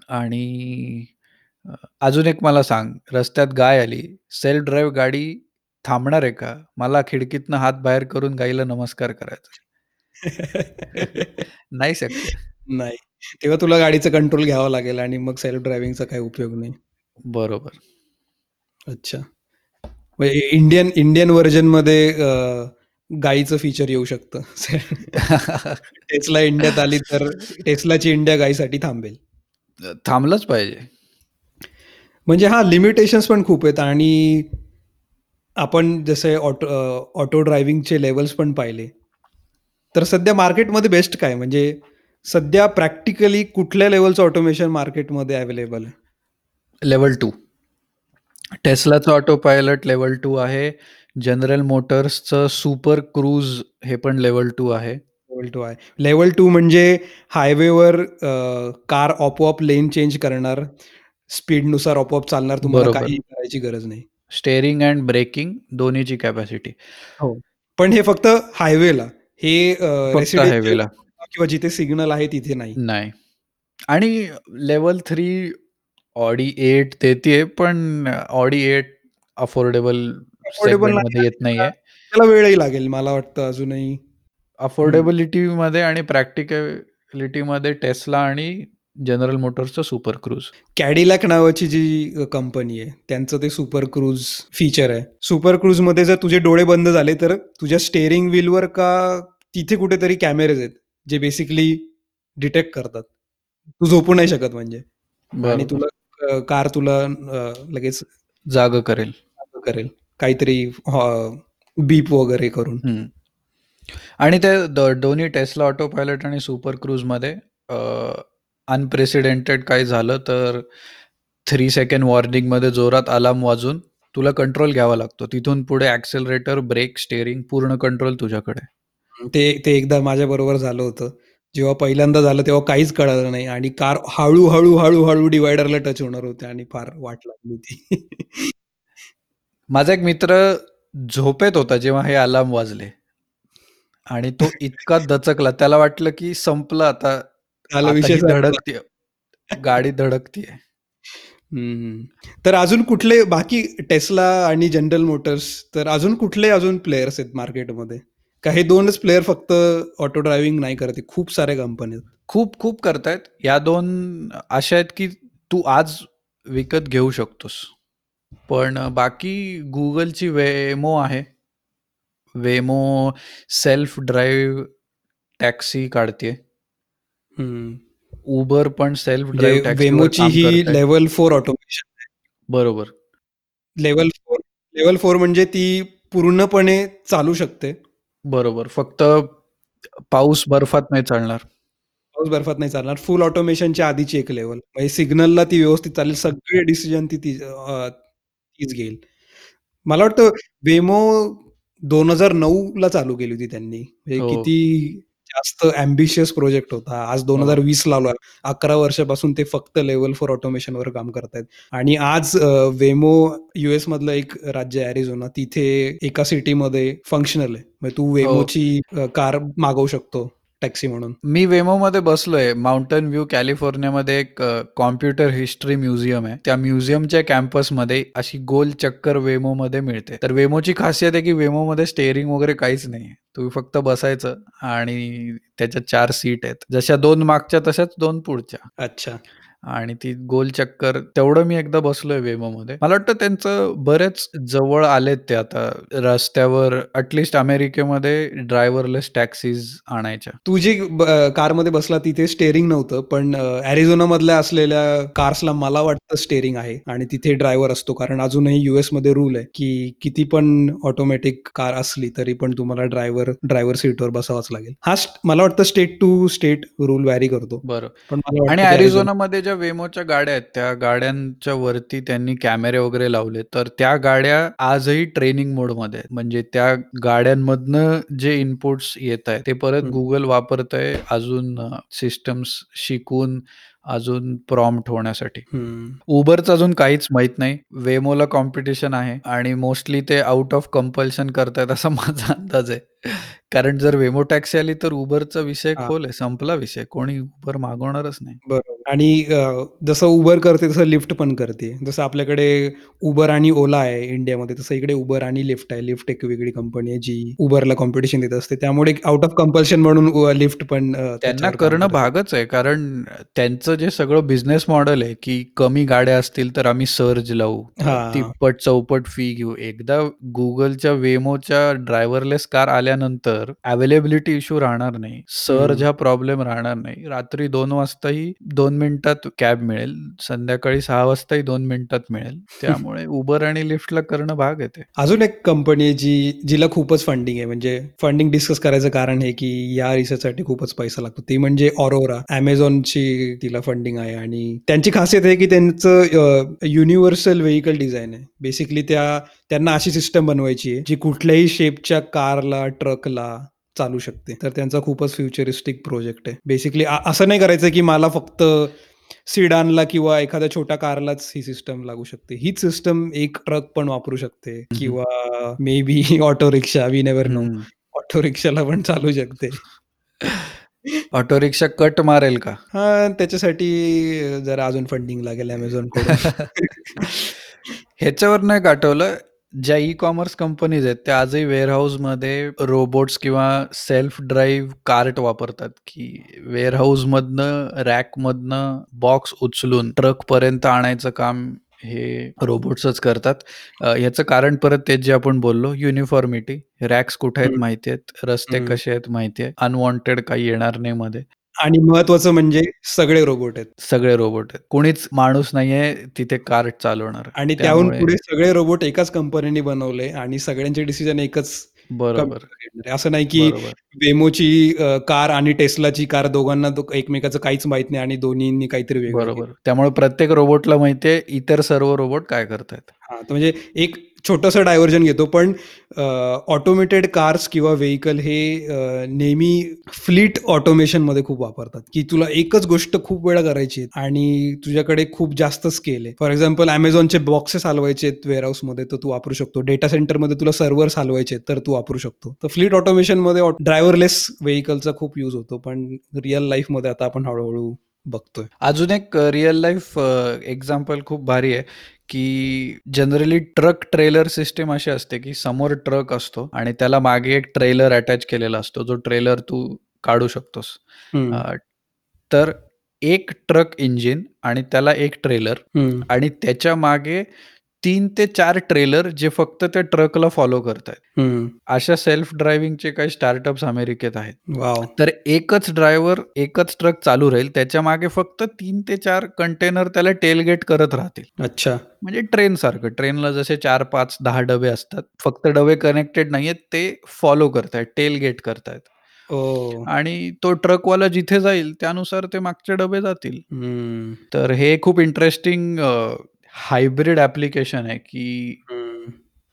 आणि अ, अजून एक मला सांग. रस्त्यात गाय आली. सेल्फ ड्राईव्ह गाडी थांबणार आहे का? मला खिडकीतनं हात बाहेर करून गाईला नमस्कार करायचा. नाही शक्य. नाही. तेव्हा तुला गाडीचं कंट्रोल घ्यावं लागेल आणि मग सेल्फ ड्रायव्हिंगचा काही उपयोग नाही. बरोबर. अच्छा. म्हणजे इंडियन इंडियन व्हर्जनमध्ये अं, गाईचं फीचर येऊ शकतं. टेस्ला इंडियात आली तर टेस्लाची इंडिया गाईसाठी थांबेल. थांबलंच पाहिजे. म्हणजे हा लिमिटेशन्स पण खूप आहेत आणि आपण जसे ऑटो ऑटो ड्रायव्हिंगचे लेवल्स पण पाहिले. तर सध्या मार्केटमध्ये बेस्ट काय? म्हणजे सध्या प्रॅक्टिकली कुठल्या लेवलचं ऑटोमेशन मार्केटमध्ये अवेलेबल आहे? लेवल टू टेस्लाचं ऑटो पायलट लेवल टू आहे. जनरल मोटर्सचं सुपर क्रूज हे पण लेवल टू आहे. लेवल टू आहे. लेवल टू म्हणजे हायवेवर कार आपोआप लेन चेंज करणार स्पीडनुसार आपोआप चालणार तुम्हाला बरोबर. काही करायची गरज नाही. स्टेअरिंग अँड ब्रेकिंग दोन्हीची कॅपॅसिटी हो. पण हे फक्त हायवेला हे अं, फक्त residential हायवेला किंवा जिथे सिग्नल आहे तिथे नाही. नाही. आणि लेवल थ्री ऑडी एट देते पण ऑडी एट अफोर्डेबलमध्ये येत नाहीये. त्याला वेळही लागेल मला वाटतं अजूनही. अफोर्डेबिलिटी मध्ये आणि प्रॅक्टिकलिटी मध्ये टेस्ला आणि जनरल मोटर्सचं सुपर क्रूज कॅडिलॅक नावाची जी कंपनी आहे त्यांचं ते सुपर क्रूज फीचर आहे. सुपर क्रूजमध्ये जर तुझे डोळे बंद झाले तर तुझ्या स्टेअरिंग व्हीलवर का तिथे कुठेतरी कॅमेरेज आहेत जे बेसिकली डिटेक्ट करतात. तू झोपू नाही शकत म्हणजे. आणि तुला कार तुला लगेच जाग करेल. करेल. काहीतरी बीप वगैरे करून. आणि ते दोन्ही टेस्ला ऑटो पायलट आणि सुपर क्रूजमध्ये अनप्रेसिडेंटेड काय झालं तर थ्री सेकंड वॉर्निंगमध्ये जोरात अलार्म वाजून तुला कंट्रोल घ्यावा लागतो. तिथून पुढे ऍक्सेलरेटर ब्रेक स्टेअरिंग पूर्ण कंट्रोल तुझ्याकडे. ते ते एकदा माझ्या बरोबर झालं होतं. जेव्हा पहिल्यांदा झालं तेव्हा काहीच कळालं नाही आणि कार हळू हळू हळू हळू डिवायडरला टच होणार होते आणि फार वाट लागली होती. माझा एक मित्र झोपेत होता जेव्हा हे अलार्म वाजले आणि तो इतका दचकला. त्याला वाटलं की संपलं आता आता विषय ही संपला. धडकते गाडी धडकतीये. हम्म. तर अजून कुठले बाकी टेस्ला आणि जनरल मोटर्स तर अजून कुठले अजून प्लेयर्स आहेत मार्केटमध्ये? का हे दोनच प्लेयर फक्त ऑटो ड्रायव्हिंग नाही करत? खूप साऱ्या कंपनी खूप खूप करतायत. या दोन अशा आहेत की तू आज विकत घेऊ शकतोस. पण बाकी गुगलची वेमो आहे. वेमो सेल्फ ड्राईव्ह टॅक्सी काढते हम्म. उबर पण सेल्फ ड्राईव्ह वेमोची ही लेवल फोर ऑटोमेशन बरोबर. लेवल फोर लेवल फोर म्हणजे ती पूर्णपणे चालू शकते. बरोबर. फक्त पाऊस बर्फात नाही चालणार. पाऊस बर्फात नाही चालणार. फुल ऑटोमेशनच्या आधीची एक लेवल म्हणजे सिग्नलला ती व्यवस्थित चालेल. सगळे डिसिजन ती ती अं, तीच घेईल. मला वाटतं वेमो दोन हजार नऊ ला चालू केली होती त्यांनी. म्हणजे हो. किती जास्त अम्बिशियस प्रोजेक्ट होता. आज दोन हजार वीस ला आलो अकरा वर्षापासून ते फक्त लेवल फोर ऑटोमेशन वर काम करतायत. आणि आज वेमो युएस मधलं एक राज्य आहे अरिझोना तिथे एका सिटीमध्ये फंक्शनल आहे. म्हणजे तू वेमोची अं, कार मागवू शकतो. टॅक्सी म्हणून. मी वेमो मध्ये बसलोय. माउंटन व्ह्यू कॅलिफोर्नियामध्ये एक कॉम्प्युटर हिस्ट्री म्युझियम आहे. त्या म्युझियमच्या कॅम्पसमध्ये अशी गोल चक्कर वेमो मध्ये मिळते. तर वेमोची खासियत आहे की वेमो मध्ये स्टेअरिंग वगैरे काहीच नाही तुम्ही फक्त बसायचं आणि त्याच्यात चार सीट आहेत. जशा दोन मागच्या तशाच दोन पुढच्या. अच्छा. आणि ती गोल चक्कर तेवढं मी एकदा बसलोय वेमो मध्ये मला वाटतं त्यांचं बरेच जवळ आलेत ते आता रस्त्यावर अटलिस्ट अमेरिकेमध्ये ड्रायव्हरलेस टॅक्सीज आणायच्या. तू जी ब- कारमध्ये बसला तिथे स्टेअरिंग नव्हतं पण अॅरिझोना मधल्या असलेल्या कार्सला मला वाटतं स्टेअरिंग आहे आणि तिथे ड्रायव्हर असतो. कारण अजूनही युएसमध्ये रूल आहे की किती पण ऑटोमॅटिक कार असली तरी पण तुम्हाला ड्रायव्हर ड्रायव्हर सीटवर बसावाच लागेल. हा स्ट- मला वाटतं state to state rule vary करतो. बरं. पण मला वाटतं आणि की अॅरिझोनामध्ये ज्या वेमोच्या गाड्या आहेत त्या गाड्यांच्या वरती त्यांनी कॅमेरे वगैरे लावले तर त्या गाड्या आजही ट्रेनिंग मोडमध्ये आहेत म्हणजे त्या गाड्यांमधनं जे इनपुट्स येत आहेत ते परत. गुगल वापरत आहे अजून सिस्टम्स शिकून अजून प्रॉम्प्ट होण्यासाठी. उबरचं अजून काहीच माहीत नाही वेमोला कॉम्पिटिशन आहे आणि मोस्टली ते आउट ऑफ कंपल्शन करतायत असा माझा अंदाज आहे कारण जर वेमो टॅक्सी आली तर उबरचा विषय हा. खोल आहे संपला विषय. कोणी उबर मागवणारच नाही. बरोबर. आणि अ, जसं उबर करते तसं लिफ्ट पण करते. जसं आपल्याकडे उबर आणि ओला आहे इंडियामध्ये तसं इकडे उबर आणि लिफ्ट आहे. लिफ्ट एक वेगळी कंपनी आहे जी उबरला कॉम्पिटिशन देत असते. त्यामुळे आउट ऑफ कंपल्शन म्हणून लिफ्ट पण अ, त्यांना त्याच्यावर काम करणं करते. भागच आहे कारण त्यांचं जे सगळं बिझनेस मॉडेल आहे की कमी गाड्या असतील तर आम्ही सर्ज लावू. हा. तिप्पट चौपट फी घेऊ. एकदा गुगलच्या वेमोच्या ड्रायव्हरलेस कार आल्यानंतर अवेलेबिलिटी इश्यू राहणार नाही. सर्ज हा प्रॉब्लेम राहणार नाही. रात्री दोन वाजताही दोन मिनिटात कॅब मिळेल. संध्याकाळी सहा वाजताही दोन मिनिटात मिळेल. त्यामुळे उबर आणि लिफ्टला करणं भाग येते अजून एक कंपनी आहे जी जिला खूपच फंडिंग आहे. म्हणजे फंडिंग डिस्कस करायचं कारण आहे की या रिसर्चसाठी खूपच पैसा लागतो. ती म्हणजे ऑरोरा अमेझॉनची तिला फंडिंग आहे. आणि त्यांची खासियत आहे की त्यांचं युनिव्हर्सल व्हेकल डिझाईन आहे. बेसिकली त्या त्यांना अशी सिस्टम बनवायची आहे जी कुठल्याही शेपच्या कारला ट्रकला चालू शकते. तर त्यांचा खूपच फ्युचरिस्टिक प्रोजेक्ट आहे. बेसिकली असं नाही करायचं की मला फक्त सिडानला किंवा एखाद्या छोट्या कारलाच ही सिस्टम लागू शकते. हीच सिस्टम एक ट्रक पण वापरू शकते किंवा maybe auto rickshaw we never know. Auto रिक्षाला पण चालू शकते. ऑटो रिक्षा कट मारेल का? हा त्याच्यासाठी जरा अजून फंडिंग लागेल अमेझॉनकडून. ह्याच्यावर नाही आठवलं ज्या ई कॉमर्स कंपनीज आहेत त्या आजही वेअरहाऊसमध्ये रोबोट्स किंवा सेल्फ ड्राईव्ह कार्ट वापरतात की वेअरहाऊस मधनं रॅक मधनं बॉक्स उचलून ट्रक पर्यंत आणायचं काम हे रोबोट्सच करतात अ, ह्याचं कारण परत तेच जे आपण बोललो युनिफॉर्मिटी रॅक्स कुठे आहेत. माहिती आहेत रस्ते. कसे आहेत माहिती आहे अनवॉन्टेड काही येणार नाही मध्ये आणि महत्वाचं म्हणजे सगळे रोबोट आहेत. सगळे रोबोट आहेत. कोणीच माणूस नाहीये तिथे कार्ट चालवणार. आणि त्याहून पुढे सगळे रोबोट एकाच कंपनीने बनवले आणि सगळ्यांचे डिसिजन एकच बरोबर. असं नाही की वेमोची कार आणि टेस्लाची कार दोघांना एकमेकाचं काहीच माहीत नाही आणि दोन्हींनी काहीतरी वेगळं बरोबर. त्यामुळे प्रत्येक रोबोटला माहितीये इतर सर्व रोबोट काय करतायत. म्हणजे एक छोटंसं डायव्हर्जन घेतो पण ऑटोमेटेड कार्स किंवा व्हेकल हे नेहमी फ्लीट ऑटोमेशनमध्ये खूप वापरतात. की तुला एकच गोष्ट खूप वेळा करायची आणि तुझ्याकडे खूप जास्त स्केल आहे. फॉर एक्झाम्पल अमेझॉनचे बॉक्सेस हलवायचे आहेत वेअरहाऊसमध्ये तर तू वापरू शकतो. डेटा सेंटरमध्ये तुला सर्व्हर्स हलवायचे तर तू वापरू शकतो. तर फ्लीट ऑटोमेशनमध्ये ड्रायव्हरलेस व्हेकलचा खूप यूज होतो पण रिअल लाईफमध्ये आता आपण हळूहळू बघतोय. अजून एक रिअल लाईफ एक्झाम्पल खूप भारी आहे की जनरली ट्रक ट्रेलर सिस्टीम अशी असते की समोर ट्रक असतो आणि त्याला मागे एक ट्रेलर अटॅच केलेला असतो. जो ट्रेलर तू काढू शकतोस. अ, तर एक ट्रक इंजिन आणि त्याला एक ट्रेलर आणि त्याच्यामागे तीन ते चार ट्रेलर जे फक्त त्या ट्रकला फॉलो करतायत. अशा सेल्फ ड्रायव्हिंगचे काही स्टार्टअप्स अमेरिकेत आहेत. वाव. तर एकच ड्रायव्हर एकच ट्रक चालू राहील त्याच्यामागे फक्त तीन ते चार कंटेनर त्याला टेलगेट करत राहतील. अच्छा. म्हणजे ट्रेन सारखं. ट्रेनला जसे चार पाच दहा डबे असतात फक्त डबे कनेक्टेड नाहीयेत ते फॉलो करतायत टेलगेट करतायत. आणि तो ट्रकवाला जिथे जाईल त्यानुसार ते मागचे डबे जातील. तर हे खूप इंटरेस्टिंग हायब्रिड ऍप्लिकेशन आहे की हम्म.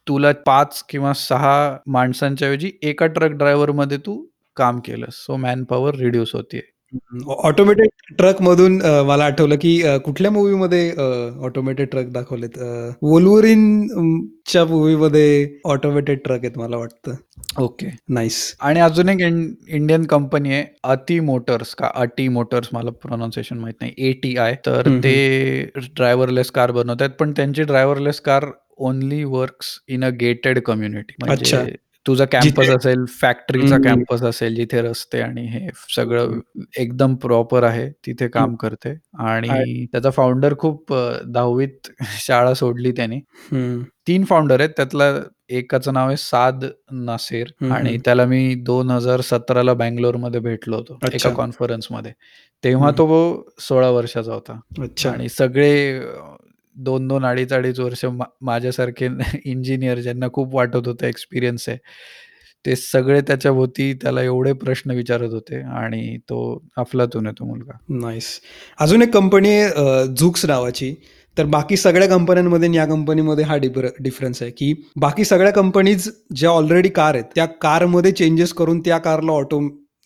तुला पाच किंवा सहा माणसांच्या ऐवजी एका ट्रक ड्रायव्हरमध्ये तू काम केलं सो मॅन पॉवर रिड्यूस होतीये ऑटोमेटेड ट्रक मधून अ, मला आठवलं की अ, कुठल्या मूवीमध्ये ऑटोमेटेड ट्रक दाखवलेत? वोल्वरिन च्या मूवीमध्ये ऑटोमेटेड ट्रक आहेत मला वाटतं. ओके नाईस आणि अजून एक इंडियन कंपनी आहे अति मोटर्स का? अटी मोटर्स मला प्रोनाऊन्सिएशन माहीत नाही. ए टी आय तर ते ड्रायव्हरलेस कार बनवत आहेत पण त्यांची driverless car only works in a gated community अच्छा. तुझा कॅम्पस असेल फॅक्टरीचा. कॅम्पस असेल जिथे रस्ते आणि हे सगळं एकदम प्रॉपर आहे तिथे काम करते आणि त्याचा फाउंडर खूप दहावीत शाळा सोडली त्याने तीन फाउंडर आहेत त्यातला एकाचं नाव आहे साद नासेर आणि. त्याला मी दोन हजार सतराला बँगलोरमध्ये भेटलो होतो. एका कॉन्फरन्समध्ये तेव्हा हम्म. तो सोळा वर्षाचा होता अच्छा आणि सगळे अ, दोन दोन अडीच अडीच वर्ष मा- माझ्यासारखे इंजिनियर ज्यांना खूप वाटत होतं एक्सपिरियन्स आहे ते सगळे त्याच्या भोवती त्याला एवढे प्रश्न विचारत होते आणि तो अफलातून आहे तो मुलगा. नाईस अजून एक कंपनी आहे झुक्स नावाची. तर बाकी सगळ्या कंपन्यांमध्ये आणि या कंपनीमध्ये हा डिफर डिफरन्स आहे की बाकी सगळ्या कंपनीज ज्या ऑलरेडी कार आहेत त्या कारमध्ये चेंजेस करून त्या कारला ऑटो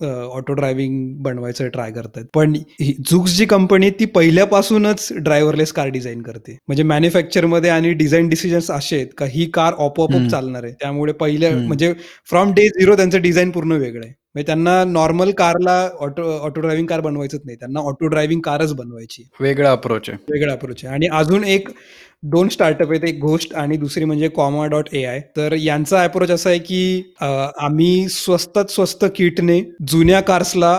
ऑटो ड्रायव्हिंग बनवायचं ट्राय करतात पण ही झुक्स जी कंपनी आहे ती पहिल्यापासूनच ड्रायव्हरलेस कार डिझाईन करते म्हणजे मॅन्युफॅक्चरमध्ये आणि डिझाईन डिसिजन्स असे आहेत का ही कार ऑपोआप. चालणार आहे त्यामुळे पहिल्या. म्हणजे फ्रॉम डे झिरो त्यांचं डिझाईन पूर्ण वेगळं आहे म्हणजे त्यांना नॉर्मल कारला ऑटो ऑटो ड्रायव्हिंग कार बनवायचंच नाही. त्यांना ऑटो ड्रायव्हिंग कारच बनवायची. वेगळा अप्रोच आहे. वेगळा अप्रोच आहे. आणि अजून एक दोन स्टार्टअप आहेत. एक घोस्ट आणि दुसरी म्हणजे कॉमा डॉट ए आय तर यांचा अप्रोच असा आहे की आम्ही स्वस्तात स्वस्त किटने जुन्या कार्सला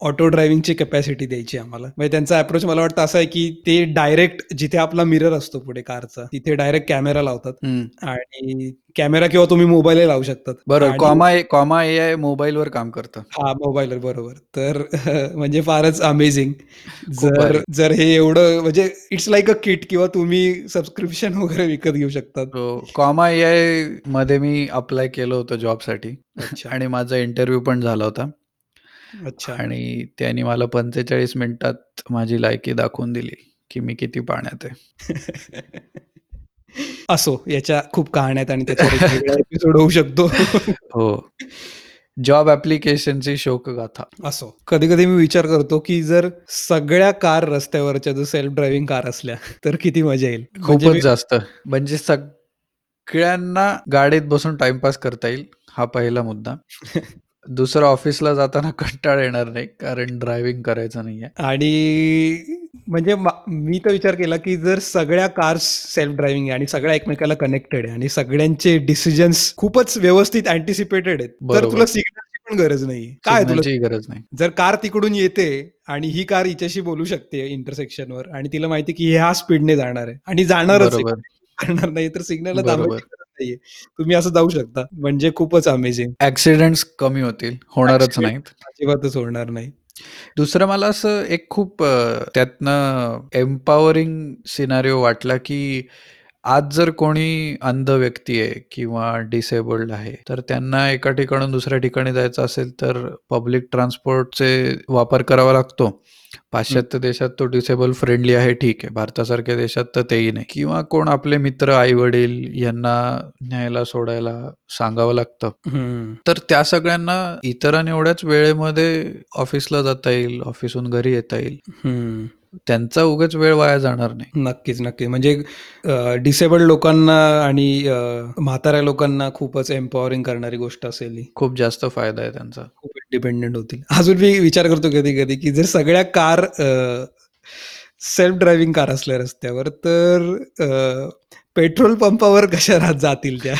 ऑटो ड्रायव्हिंगची कॅपॅसिटी द्यायची आम्हाला. म्हणजे त्यांचा अप्रोच मला वाटतं असा आहे की ते डायरेक्ट जिथे आपला मिरर असतो पुढे कारचा तिथे डायरेक्ट कॅमेरा लावतात. आणि कॅमेरा किंवा तुम्ही मोबाईल लावू शकतात. बरं आणि- कॉमा कॉमा ए आय मोबाईलवर काम करतं. हा मोबाईलवर बरोबर. तर म्हणजे फारच अमेझिंग जर. जर हे एवढं म्हणजे इट्स लाईक अ किट किंवा तुम्ही सबस्क्रिप्शन वगैरे विकत घेऊ शकतात. तो कॉमा ए आयमध्ये मी अप्लाय केलं होतं जॉबसाठी अच्छा. आणि माझा इंटरव्ह्यू पण झाला होता. अच्छा. आणि त्यांनी मला पंचेचाळीस मिनिटात माझी लायकी दाखवून दिली की मी किती पाण्यात आहे. असो याच्या खूप कहाण्या आणि वेगळा एपिसोड होऊ शकतो. हो. जॉब ऍप्लिकेशनची शोकगाथा. असो. कधी कधी मी विचार करतो की जर सगळ्या कार रस्त्यावरच्या जर सेल्फ ड्रायव्हिंग कार असल्या तर किती मजा येईल? म्हणजे खूपच मी- जास्त. म्हणजे सगळ्यांना गाडीत बसून टाइमपास करता येईल हा पहिला मुद्दा. दुसरा ऑफिसला जाताना कंटाळ येणार नाही कारण ड्रायव्हिंग करायचं नाहीये. आणि म्हणजे मा- तर विचार केला की जर सगळ्या कार्स सेल्फ ड्रायव्हिंग आहे आणि सगळ्या एकमेकाला कनेक्टेड आहे आणि सगळ्यांचे डिसिजन्स खूपच व्यवस्थित अँटिसिपेटेड आहेत तर. तुला सिग्नलची पण गरज नाही. काय तुला गरज नाही. जर कार तिकडून येते आणि ही कार हिच्याशी बोलू शकते इंटरसेक्शनवर आणि तिला माहिती की ह्या स्पीडने जाणार आहे आणि जाणारच आहे. करणार नाही तर गरज नाहीये. तुम्ही असं जाऊ शकता. म्हणजे खूपच अमेझिंग ऍक्सिडेंट्स कमी होतील. होणारच नाहीत. अजिबातच होणार नाही. दुसरं मला असं एक खूप त्यातनं एम्पॉवरिंग सिनारिओ वाटला की आज जर कोणी अंध व्यक्ती आहे किंवा डिसेबल्ड आहे तर त्यांना एका ठिकाणून दुसऱ्या ठिकाणी जायचं असेल तर पब्लिक ट्रान्सपोर्टचे वापर करावा लागतो. पाश्चात्य देशात तो डिसेबल फ्रेंडली आहे ठीक आहे. भारतासारख्या देशात तर तेही नाही. किंवा कोण आपले मित्र आई वडील यांना न्यायला सोडायला सांगावं लागतं. तर त्या सगळ्यांना इतरांनी एवढ्याच वेळेमध्ये ऑफिसला जाता येईल ऑफिसहून घरी येता येईल. त्यांचा उगाच वेळ वाया जाणार नाही. नक्कीच नक्कीच. म्हणजे डिसेबल्ड लोकांना आणि म्हाताऱ्या लोकांना खूपच एम्पॉवरिंग करणारी गोष्ट असेल खूप जास्त फायदा आहे त्यांचा. खूप इंडिपेंडेंट होतील. अजून मी विचार करतो कधी कधी की जर सगळ्या कार सेल्फ ड्रायव्हिंग कार असल्या रस्त्यावर तर पेट्रोल पंपावर कशा राहत जातील त्या?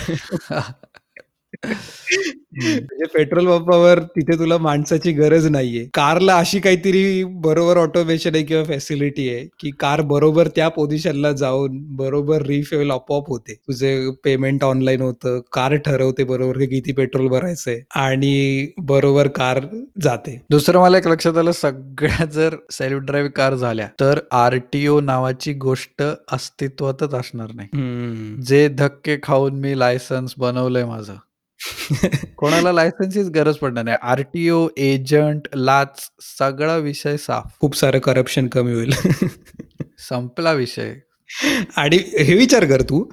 म्हणजे पेट्रोल पंपावर तिथे तुला माणसाची गरज नाहीये. कारला अशी काहीतरी बरोबर ऑटोमेशन आहे किंवा फॅसिलिटी आहे की कार बरोबर त्या पोझिशनला जाऊन बरोबर रिफिल आपोआप होते. तुझे पेमेंट ऑनलाईन होतं कार ठरवते बरोबर की किती पेट्रोल भरायचंय आणि बरोबर कार जाते. दुसरं मला एक लक्षात आलं सगळ्या जर सेल्फ ड्राईव्ह कार झाल्या तर आरटीओ नावाची गोष्ट अस्तित्वातच असणार नाही. जे धक्के खाऊन मी लायसन्स बनवलंय माझं. कोणाला लायसन्सचीच गरज पडणार नाही. आरटीओ एजंट लाच सगळा विषय साफ. खूप सारं करप्शन कमी होईल. संपला विषय. आणि हे विचार कर तू.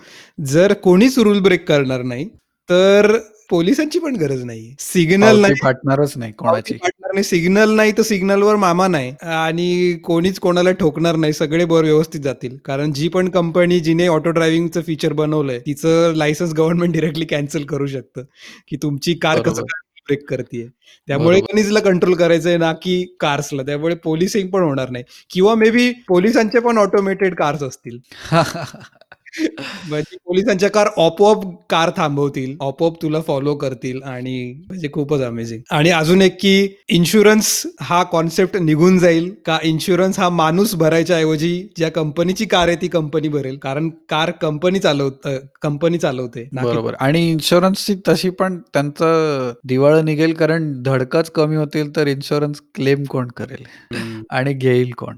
जर कोणीच रूल ब्रेक करणार नाही तर पोलिसांची पण गरज नाही सिग्नल नाही. फाटणारच नाही कोणाची. पार्टनर नाही. सिग्नल नाही तर सिग्नलवर मामा नाही. आणि कोणीच कोणाला ठोकणार नाही. सगळे बर व्यवस्थित जातील. कारण जी पण कंपनी जिने ऑटो ड्रायव्हिंगचं फीचर बनवलंय तिचं लायसन्स गव्हर्नमेंट डिरेक्टली कॅन्सल करू शकतं. की तुमची कार कसं. ब्रेक करते त्यामुळे. कनिजला कंट्रोल करायचंय ना की कार्सला त्यामुळे पोलिसिंग पण होणार नाही. किंवा मे बी पोलिसांचे पण ऑटोमेटेड कार्स असतील. म्हणजे पोलिसांच्या कार आपोआप कार थांबवतील आपोआप तुला फॉलो करतील आणि म्हणजे खूपच अमेझिंग आणि अजून एक की इन्शुरन्स हा कॉन्सेप्ट निघून जाईल का इन्शुरन्स हा माणूस भरायच्या ऐवजी ज्या कंपनीची कार आहे ती कंपनी भरेल? कारण कार कंपनी चालवत कंपनी चालवते. बरोबर. आणि इन्शुरन्सची तशी पण त्यांचं दिवाळं निघेल कारण धडकाच कमी होतील तर इन्शुरन्स क्लेम कोण करेल? आणि घेईल कोण?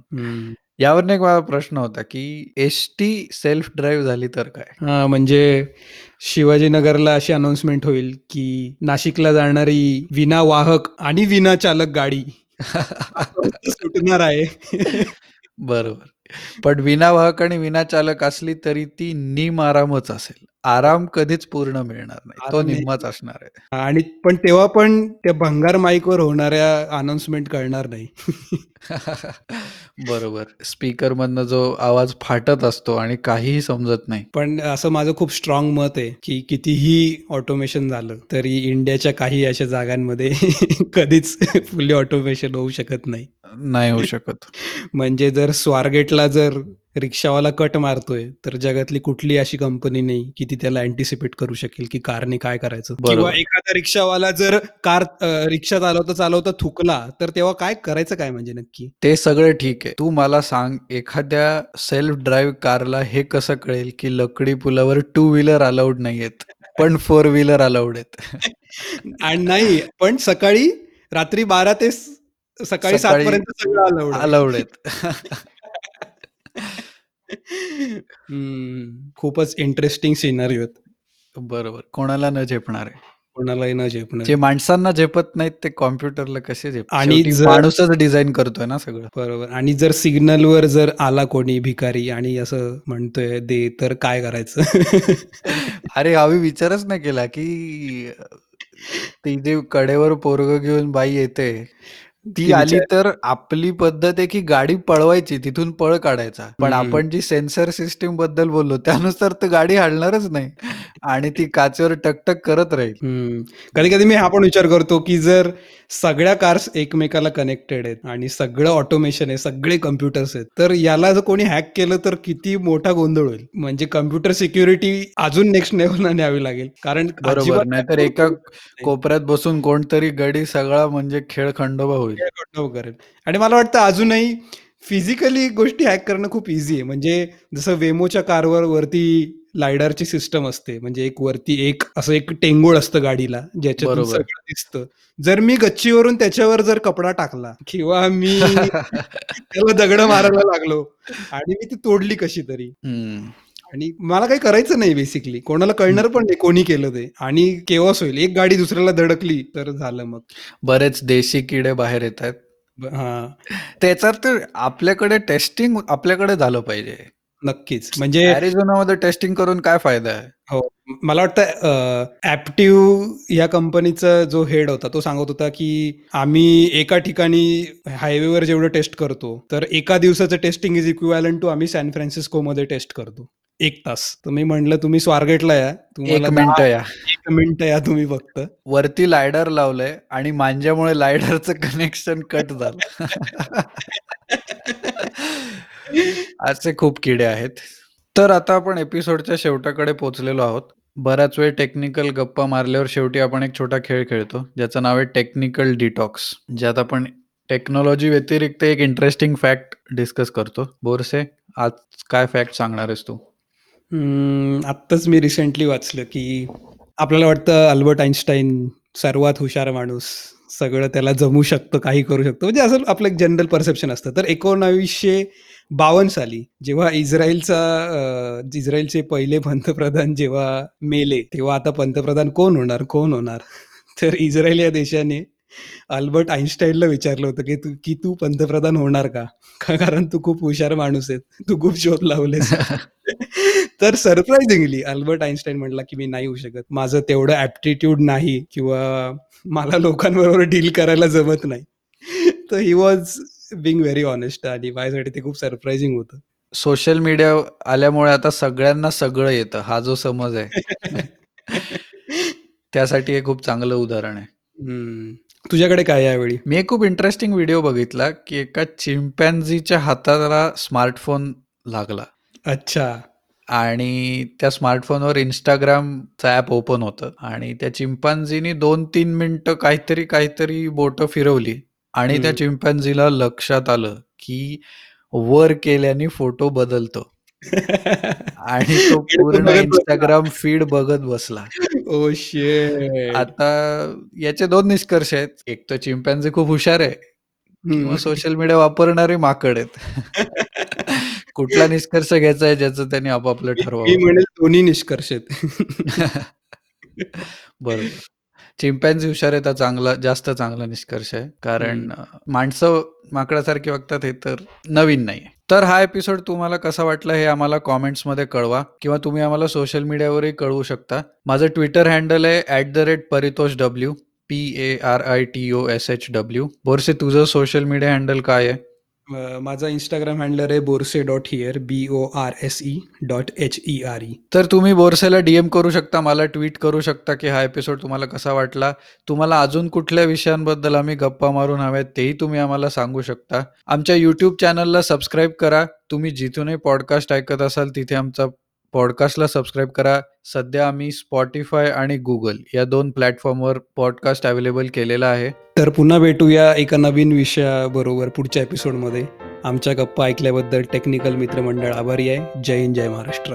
हम्म. यावर एक मला प्रश्न होता की एस टी सेल्फ ड्राईव्ह झाली तर काय हा म्हणजे शिवाजीनगरला अशी अनाउन्समेंट होईल की नाशिकला जाणारी विना वाहक आणि विना चालक गाडी सुटणार आहे बरोबर पण विनावाहक आणि विनाचालक असली तरी ती निम-आरामच असेल. आराम कधीच पूर्ण मिळणार नाही. तो आराम नाही. निम्माच असणार आहे. आणि पण तेव्हा पण त्या भंगार माईकवर होणाऱ्या अनाउन्समेंट कळणार नाही. बरोबर. स्पीकरमधनं जो आवाज फाटत असतो आणि काहीही समजत नाही. पण असं माझं खूप स्ट्रॉंग मत आहे, की कितीही ऑटोमेशन झालं, तरी इंडियाच्या काही अशा जागांमध्ये कधीच फुल्ली ऑटोमेशन होऊ शकत नाही. नाही होऊ शकत. म्हणजे जर स्वारगेटला जर रिक्षावाला कट मारतोय, तर जगातली कुठली अशी कंपनी नाही, की ती त्याला अँटिसिपेट करू शकेल, की कारने काय करायचं. किंवा एखादा रिक्षावाला जर कार रिक्षा चालवता चालवता थुकला, तर तेव्हा काय करायचं काय म्हणजे नक्की? ते सगळं ठीक आहे. तू मला सांग एखाद्या सेल्फ ड्राईव्ह कारला हे कसं कळेल, की लकडी पुलावर टू व्हीलर अलाउड नाहीयेत, पण फोर व्हीलर अलाउड आहेत. आणि नाही, पण सकाळी रात्री 12 ते सकाळी 7 सकाळी पर्यंत सगळं अलाउड आहे. अलाउड आहेत. हं, खूपच इंटरेस्टिंग सिनारिओ आहेत. बरोबर. कोणाला न झेपणार आहे. कोणालाही न झेपणार. जे माणसांना झेपत नाहीत ते कॉम्प्युटरला कसे झेपतील? आणि शेवटी जर- माणूसच डिझाइन करतोय ना सगळं. बरोबर आणि जर सिग्नलवर जर आला कोणी भिकारी आणि असं म्हणतोय दे, तर काय करायचं? अरे आम्ही विचारच नाही केला, की ती जे कडेवर पोरगं घेऊन बाई येते, ती आली विचार तर आपली पद्धत आहे, की गाडी पळवायची, तिथून पळ काढायचा. पण हं. आपण जी सेन्सर सिस्टमबद्दल बोललो त्यानुसार तर गाडी हलणारच नाही आणि ती काचेवर टकटक करत राहील. हं. कधी-कधी मी हा पण विचार करतो, की जर सगळ्या कार्स एकमेकाला कनेक्टेड आहेत आणि सगळं ऑटोमेशन आहे, सगळे कॉम्प्युटर्स आहेत, तर याला जर कोणी हॅक केलं तर किती मोठा गोंधळ होईल. म्हणजे कॉम्प्युटर सिक्युरिटी अजून नेक्स्ट लेव्हलला न्यावी लागेल. कारण बरोबर. अजिबात नाहीतर एका कोपऱ्यात बसून कोणतरी गडी सगळा म्हणजे खेळ खंडोबा होईल. करेल आणि मला वाटतं अजूनही फिजिकली गोष्टी हॅक करणं खूप इझी आहे. म्हणजे जसं वेमोच्या कारवर वरती लायडारची सिस्टम असते. म्हणजे एक वरती एक असं एक टेंगोळ असतं गाडीला, ज्याच्यातून. सगळं दिसतं. जर मी गच्चीवरून त्याच्यावर जर कपडा टाकला किंवा मी त्याला दगडं मारायला लागलो आणि मी ती तोडली कशी तरी. आणि मला काही करायचं नाही बेसिकली कोणाला कळणार पण नाही कोणी केलं ते. आणि केव्हाच होईल. एक गाडी दुसऱ्याला धडकली तर झालं मग. बरेच देशी किडे बाहेर येत आहेत. ब- हा. त्याचा तर आपल्याकडे टेस्टिंग आपल्याकडे झालं पाहिजे. नक्कीच. म्हणजे मध्ये टेस्टिंग करून काय फायदा आहे? हो. मला वाटतं ऍप्टिव्ह या कंपनीचा जो हेड होता तो सांगत होता की आम्ही एका ठिकाणी हायवेवर जेवढं टेस्ट करतो तर एका दिवसाचं टेस्टिंग इज इक्विवॅलंट टू आम्ही सॅन फ्रान्सिस्को मध्ये टेस्ट करतो. एक तास. तर मी म्हणलं तुम्ही स्वारगेटला या. एक तुम्हाला मिनिट या. एक मिनिट या तुम्ही फक्त. वरती लायडर लावलंय आणि मांज्यामुळे लायडरचं कनेक्शन कट झालं. असे खूप किडे आहेत. तर आता आपण एपिसोडच्या शेवटाकडे पोहोचलेलो आहोत. बराच वेळ टेक्निकल गप्पा मारल्यावर शेवटी आपण एक छोटा खेळ खेळतो. ज्याचं नाव आहे टेक्निकल डिटॉक्स ज्यात आपण टेक्नॉलॉजी व्यतिरिक्त एक इंटरेस्टिंग फॅक्ट डिस्कस करतो. बोरसे आज काय फॅक्ट सांगणार आहेस तू? हम्म, आत्ताच मी रिसेंटली वाचलं की आपल्याला वाटतं अल्बर्ट आइन्स्टाईन सर्वात हुशार माणूस सगळं त्याला जमू शकतं काही करू शकतो. म्हणजे असं आपलं एक जनरल परसेप्शन असतं. तर एकोणावीसशे बावन्न साली जेव्हा इस्रायलचा अं, इस्रायलचे पहिले पंतप्रधान जेव्हा मेले तेव्हा आता पंतप्रधान कोण होणार? कोण होणार? तर इस्रायल या देशाने अल्बर्ट आइन्स्टाईनला विचारलं होतं की तू की तू पंतप्रधान होणार का? का- कारण तू खूप हुशार माणूस आहे तू खूप शोध लावलेस. तर सरप्राइझिंगली. अल्बर्ट आईन्स्टाईन म्हटला की मी नाही होऊ शकत. माझं तेवढं ऍप्टिट्यूड नाही किंवा मला लोकांबरोबर डील करायला जमत नाही. तर he was being very honest आणि माझ्यासाठी ते खूप सरप्राइझिंग होतं. सोशल मीडिया आल्यामुळे आता सगळ्यांना सगळं येतं. हा जो समज आहे. त्यासाठी हे खूप चांगलं उदाहरण आहे. तुझ्याकडे काय यावेळी? मी एक खूप इंटरेस्टिंग व्हिडिओ बघितला की एका चिंपॅन्झीच्या हाताला स्मार्टफोन लागला. अच्छा. आणि त्या स्मार्टफोनवर इंस्टाग्रामचं ॲप ओपन होतं. आणि त्या चिंपांझीनी दोन तीन मिनिटं काहीतरी काहीतरी बोटं फिरवली. आणि त्या. चिंपांझीला लक्षात आलं की वर केल्याने फोटो बदलतो. आणि तो पूर्ण. इंस्टाग्राम फीड बघत बसला. ओ शेट आता याचे दोन निष्कर्ष आहेत. एक तर चिंपॅन्झी खूप हुशार आहे. किंवा सोशल मीडिया वापरणारे माकड आहेत. कुठला निष्कर्ष घ्यायचा आहे ज्याचं त्यांनी आपापलं ठरवावं? म्हणेल दोन्ही निष्कर्ष आहेत. बरोबर चिंपॅन्झी हुशार आहे तर चांगला जास्त चांगला निष्कर्ष आहे. कारण माणसं माकडासारखी वागतात हे तर नवीन नाही तर हा एपिसोड तुम्हाला कसा वाटला हे आम्हाला कॉमेंट्समध्ये कळवा किंवा तुम्ही आम्हाला सोशल मीडियावरही कळवू शकता. माझं ट्विटर हँडल आहे at the rate Paritosh W P A R I T O S H W Borse तुझं सोशल मीडिया हँडल काय आहे? माझा इंस्टाग्राम हँडलर आहे Borse dot here B O R S E dot H E R E तर तुम्ही बोरसेला DM करू शकता मला ट्विट करू शकता की हा एपिसोड तुम्हाला कसा वाटला. तुम्हाला अजून कुठल्या विषयांबद्दल आम्ही गप्पा मारून हव्यात तेही तुम्ही आम्हाला सांगू शकता. आमच्या यूट्यूब चॅनलला सबस्क्राईब करा. तुम्ही जिथूनही पॉडकास्ट ऐकत असाल तिथे आमचा पॉडकास्टला सबस्क्राईब करा. सध्या आम्ही स्पॉटीफाय आणि गुगल या दोन प्लॅटफॉर्मवर पॉडकास्ट अवेलेबल केलेला आहे. तर पुन्हा भेटूया एका नवीन विषयाबरोबर पुढच्या एपिसोडमध्ये आमच्या गप्पा ऐकल्याबद्दल टेक्निकल मित्रमंडळ आभारी आहे. जय हिंद जय महाराष्ट्र.